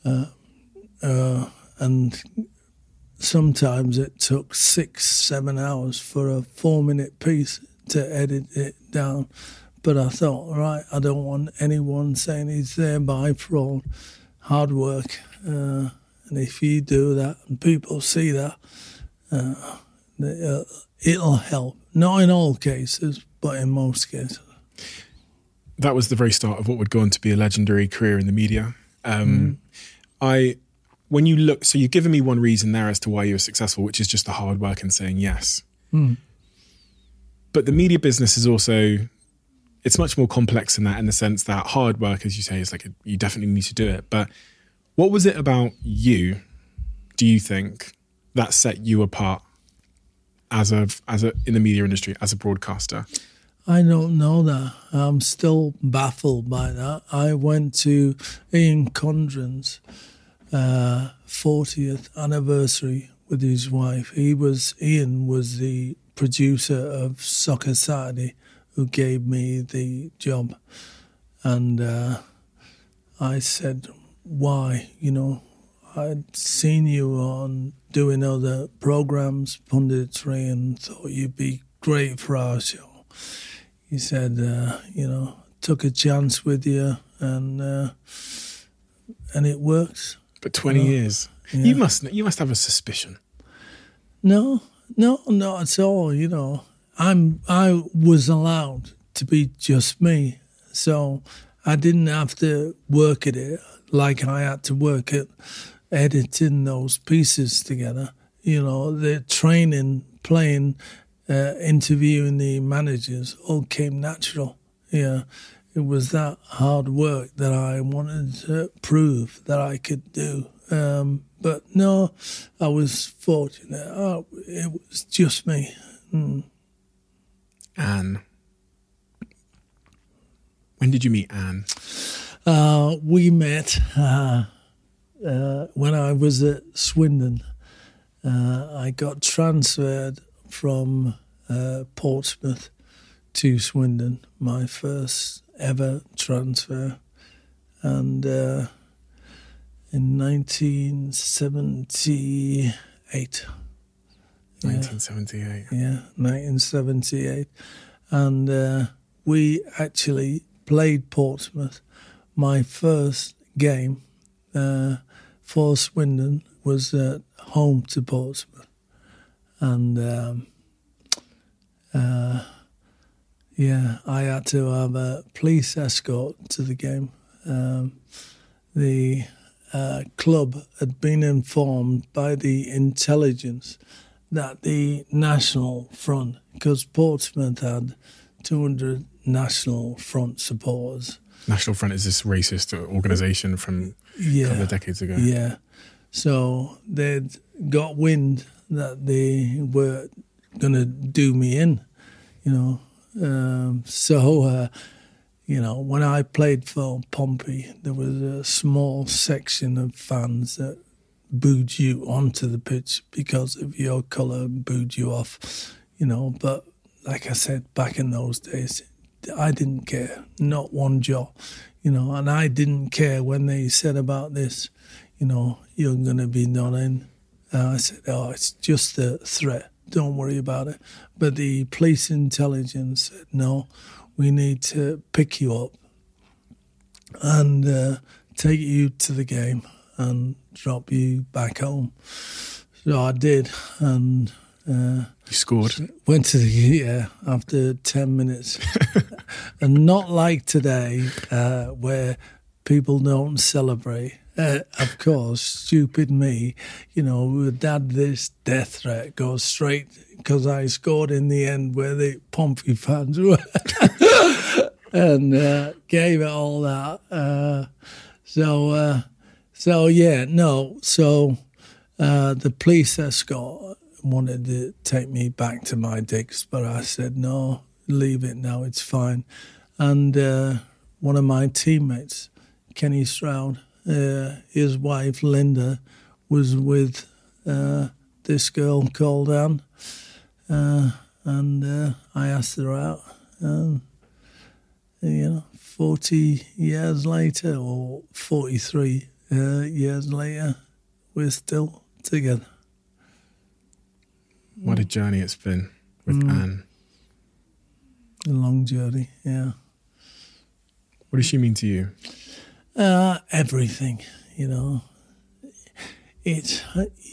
uh, uh, and sometimes it took six, seven hours for a four-minute piece to edit it down. But I thought, right, I don't want anyone saying he's there by fraud, hard work. Uh, and if you do that and people see that, uh, they, uh, it'll help. Not in all cases, but in most cases. that was the very start of what would go on to be a legendary career in the media. Um, I, when you look, so you've given me one reason there as to why you were successful, which is just the hard work and saying yes. But the media business is also, it's much more complex than that in the sense that hard work, as you say, is like a, you definitely need to do it. But what was it about you? Do you think that set you apart as a as a in the media industry as a broadcaster? I don't know that. I'm still baffled by that. I went to Ian Condren's uh, 40th anniversary with his wife. He was Ian was the producer of Soccer Saturday, who gave me the job, and uh, I said, "Why? You know, I'd seen you on doing other programs, punditry, and thought you'd be great for our show." he said, uh, you know, took a chance with you, and uh, and it works. But twenty years, you must you must have a suspicion. No, no, not at all. You know, I'm I was allowed to be just me, so I didn't have to work at it like I had to work at editing those pieces together. You know, the training, playing, uh, interviewing the managers all came natural. Yeah, it was that hard work that I wanted to prove that I could do. Um, but no, I was fortunate. Oh, it was just me. Anne. When did you meet Anne? Uh, we met uh, uh, when I was at Swindon, uh, I got transferred from uh, Portsmouth to Swindon, my first ever transfer, and uh, in 1978. 1978. Yeah, 1978. And uh, we actually played Portsmouth. My first game uh, for Swindon was at home to Portsmouth. And um, uh, yeah, I had to have a police escort to the game. Um, the uh, club had been informed by the intelligence that the National Front, because Portsmouth had 200 National Front supporters. National Front is this racist organisation from Yeah. a couple of decades ago. Yeah. So they'd got wind that they were going to do me in, you know. Um, so, uh, you know, when I played for Pompey, there was a small section of fans that booed you onto the pitch because of your colour, booed you off, you know. But like I said, back in those days, I didn't care, not one jot, you know. And I didn't care when they said about this, you know, you're going to be done in. Uh, I said, oh, it's just a threat. Don't worry about it. But the police intelligence said, no, we need to pick you up and uh, take you to the game and drop you back home. So I did, and uh, You scored. went to the yeah after ten minutes, and not like today uh, where people don't celebrate. Uh, of course, stupid me, you know, had this death threat go straight because I scored in the end where the Pompey fans were, and uh, gave it all that. Uh, so, uh, so yeah, no, so uh, the police escort wanted to take me back to my digs, but I said no, leave it now, it's fine. And uh, one of my teammates, Kenny Stroud, uh, his wife Linda, was with uh, this girl called Anne, uh, and uh, I asked her out. And, you know, 40 years later, or 43 uh, years later, we're still together. What a journey it's been with Mm. Anne. A long journey, yeah. What does she mean to you? Uh, everything, you know. It's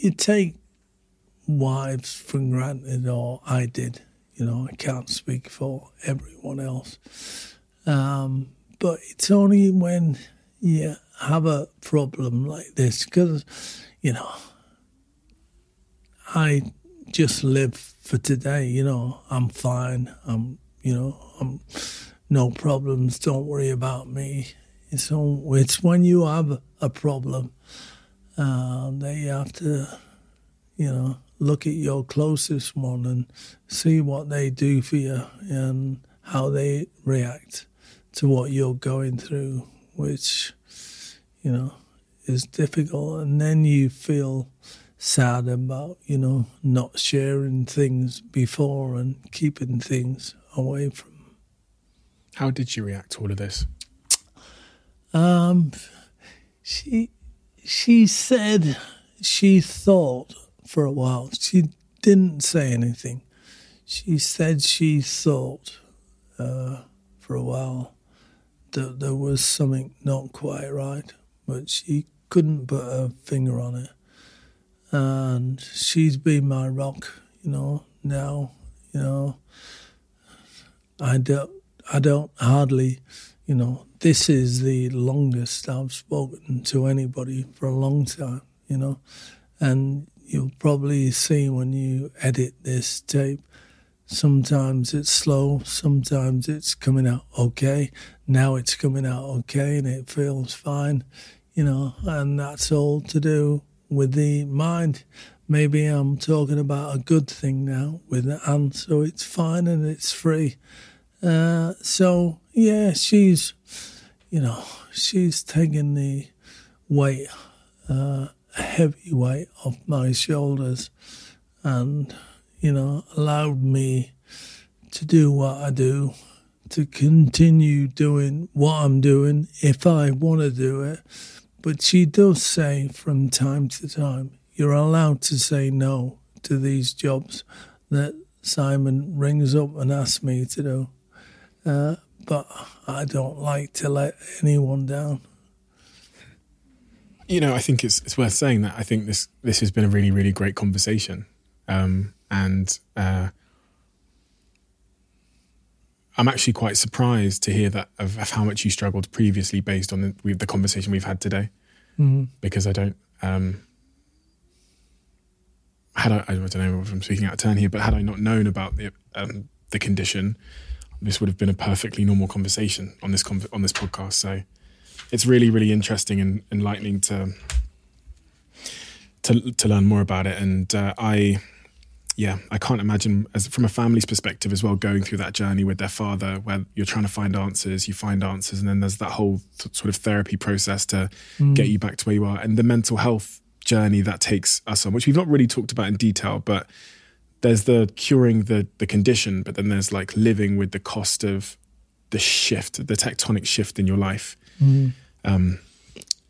you take wives for granted, or I did. You know, I can't speak for everyone else. Um, but it's only when you have a problem like this, because you know, I just live for today. You know, I'm fine. I'm, you know, I'm no problems. Don't worry about me. It's all, it's when you have a problem uh, that you have to, you know, look at your closest one and see what they do for you and how they react to what you're going through, which, you know, is difficult. And then you feel sad about, you know, not sharing things before and keeping things away from How did she react to all of this? Um, she she said she thought for a while. She didn't say anything. She said she thought uh, for a while that there was something not quite right, but she couldn't put her finger on it. And she's been my rock, you know. Now, you know, I don't, I don't hardly, you know, this is the longest I've spoken to anybody for a long time, you know, and you'll probably see when you edit this tape. Sometimes it's slow, sometimes it's coming out okay. Now it's coming out okay and it feels fine, you know, and that's all to do with the mind. Maybe I'm talking about a good thing now with Anne, so it's fine and it's free. Uh, so yeah, she's, you know, she's taking the weight uh, heavy weight off my shoulders and, you know, allowed me to do what I do, to continue doing what I'm doing if I want to do it. But she does say from time to time, you're allowed to say no to these jobs that Simon rings up and asks me to do. Uh, but I don't like to let anyone down. You know, I think it's it's worth saying that I think this this has been a really really great conversation, um, and uh, I'm actually quite surprised to hear that of, of how much you struggled previously based on the, the conversation we've had today, mm-hmm. because I don't. Um, had I, I don't know if I'm speaking out of turn here, but had I not known about the um, the condition, this would have been a perfectly normal conversation on this con- on this podcast. So it's really really interesting and enlightening to to to learn more about it. And uh, I, yeah, I can't imagine as from a family's perspective as well going through that journey with their father, where you're trying to find answers, you find answers, and then there's that whole th- sort of therapy process to Mm. get you back to where you are, and the mental health journey that takes us on, which we've not really talked about in detail, but there's the curing the the condition, but then there's like living with the cost of the shift, the tectonic shift in your life. Um,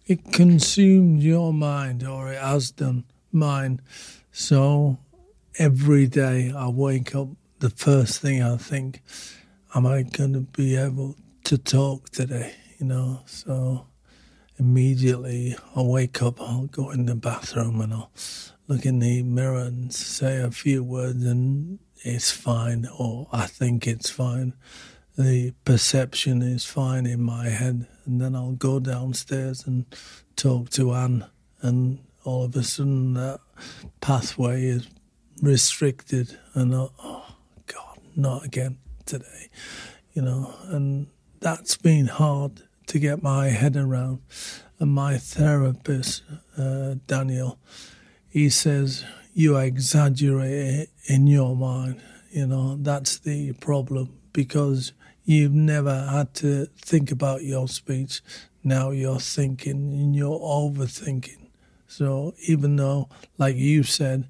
It consumed your mind, or it has done mine. So every day I wake up, the first thing I think, am I going to be able to talk today? You know, so immediately I wake up, I'll go in the bathroom and I'll look in the mirror and say a few words, and it's fine, or I think it's fine. The perception is fine in my head, and then I'll go downstairs and talk to Anne, and all of a sudden that pathway is restricted, and I, oh God, not again today, you know, and that's been hard to get my head around. And my therapist, uh, Daniel, he says you exaggerate in your mind. You know, that's the problem because you've never had to think about your speech. Now you're thinking and you're overthinking. So even though, like you said,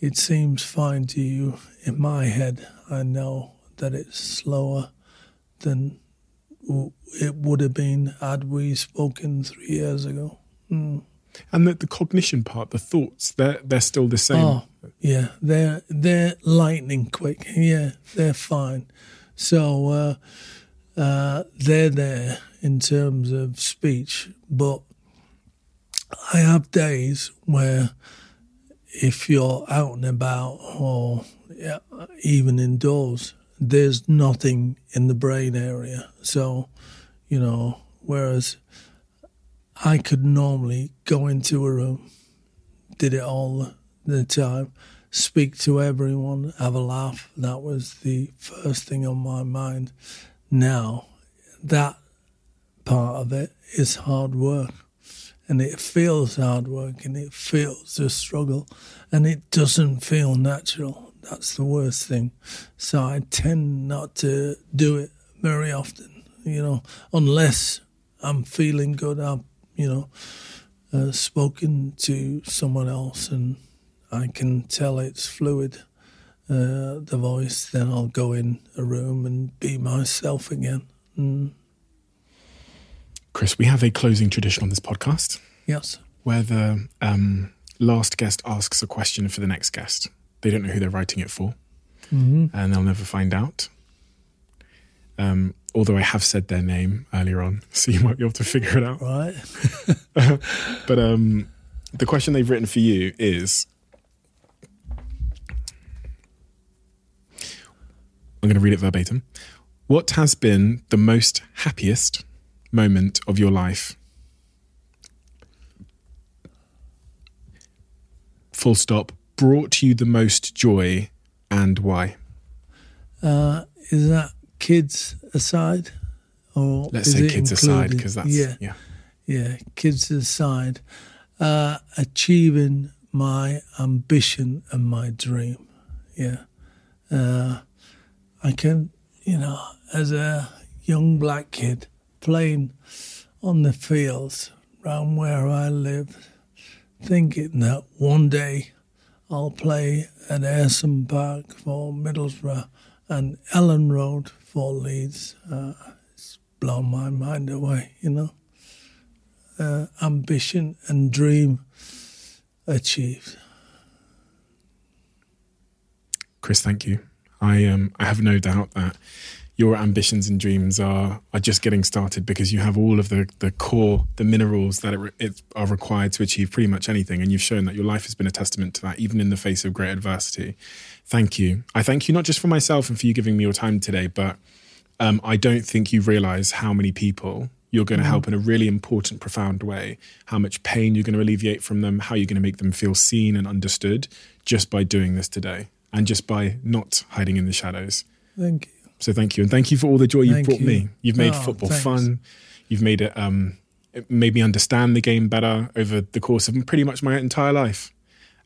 it seems fine to you, in my head, I know that it's slower than it would have been had we spoken three years ago. Mm. and the, the cognition part, the thoughts, they're they're still the same. Oh, yeah, they're they're lightning quick. Yeah, they're fine. So uh, uh, they're there in terms of speech, but I have days where if you're out and about or even indoors, there's nothing in the brain area. So, you know, whereas I could normally go into a room, did it all the time, speak to everyone, have a laugh. That was the first thing on my mind. Now, that part of it is hard work. And it feels hard work and it feels a struggle and it doesn't feel natural. That's the worst thing. So I tend not to do it very often, you know, unless I'm feeling good. I've, you know, uh, spoken to someone else and I can tell it's fluid, uh, the voice, then I'll go in a room and be myself again. Mm, Chris, we have a closing tradition on this podcast yes. where the um, last guest asks a question for the next guest. They don't know who they're writing it for, and they'll never find out. Um, although I have said their name earlier on, so you might be able to figure it out. Right. But um, the question they've written for you is I'm going to read it verbatim. What has been the most happiest moment of your life? Full stop. Brought you the most joy and why? Uh, is that kids aside? Or Let's say kids aside because that's yeah. yeah. yeah, kids aside, uh, achieving my ambition and my dream. Yeah. Uh, I can, you know, as a young black kid playing on the fields around where I live, thinking that one day I'll play at Ayresome Park for Middlesbrough and Elland Road for Leeds. Uh, it's blown my mind away, you know. Uh, ambition and dream achieved. Chris, thank you. I um I have no doubt that your ambitions and dreams are are just getting started because you have all of the the core the minerals that it, it are required to achieve pretty much anything. And you've shown that your life has been a testament to that even in the face of great adversity. Thank you. I thank you not just for myself and for you giving me your time today but um, i don't think you realize how many people you're going to help in a really important profound way. How much pain you're going to alleviate from them how you're going to make them feel seen and understood just by doing this today and just by not hiding in the shadows. Thank you. So thank you, and thank you for all the joy you've brought you. me. You've made Oh, football thanks. fun. You've made it. Um, it made me understand the game better over the course of pretty much my entire life.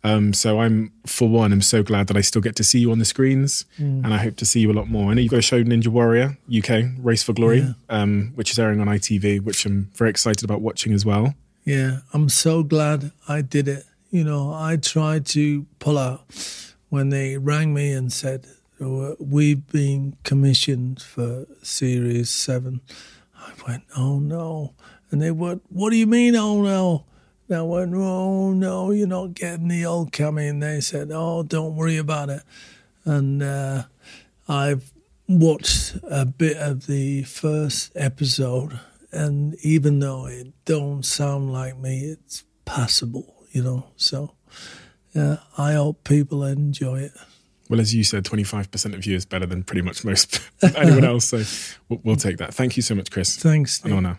Um, so I'm, for one, I'm so glad that I still get to see you on the screens, Mm. and I hope to see you a lot more. I know you've got a show, Ninja Warrior UK Race for Glory, Yeah. um, which is airing on ITV, which I'm very excited about watching as well. Yeah, I'm so glad I did it. You know, I tried to pull out when they rang me and said, "Uh, We've been commissioned for Series 7. I went, Oh no. And they went, What do you mean, oh no? And I went, Oh no, you're not getting the old coming. And they said, Oh, don't worry about it. And uh, I've watched a bit of the first episode, and even though it don't sound like me, it's passable, you know. So, yeah, I hope people enjoy it. Well, as you said, 25% of you is better than pretty much most anyone else. So we'll, we'll take that. Thank you so much, Chris. Thanks. An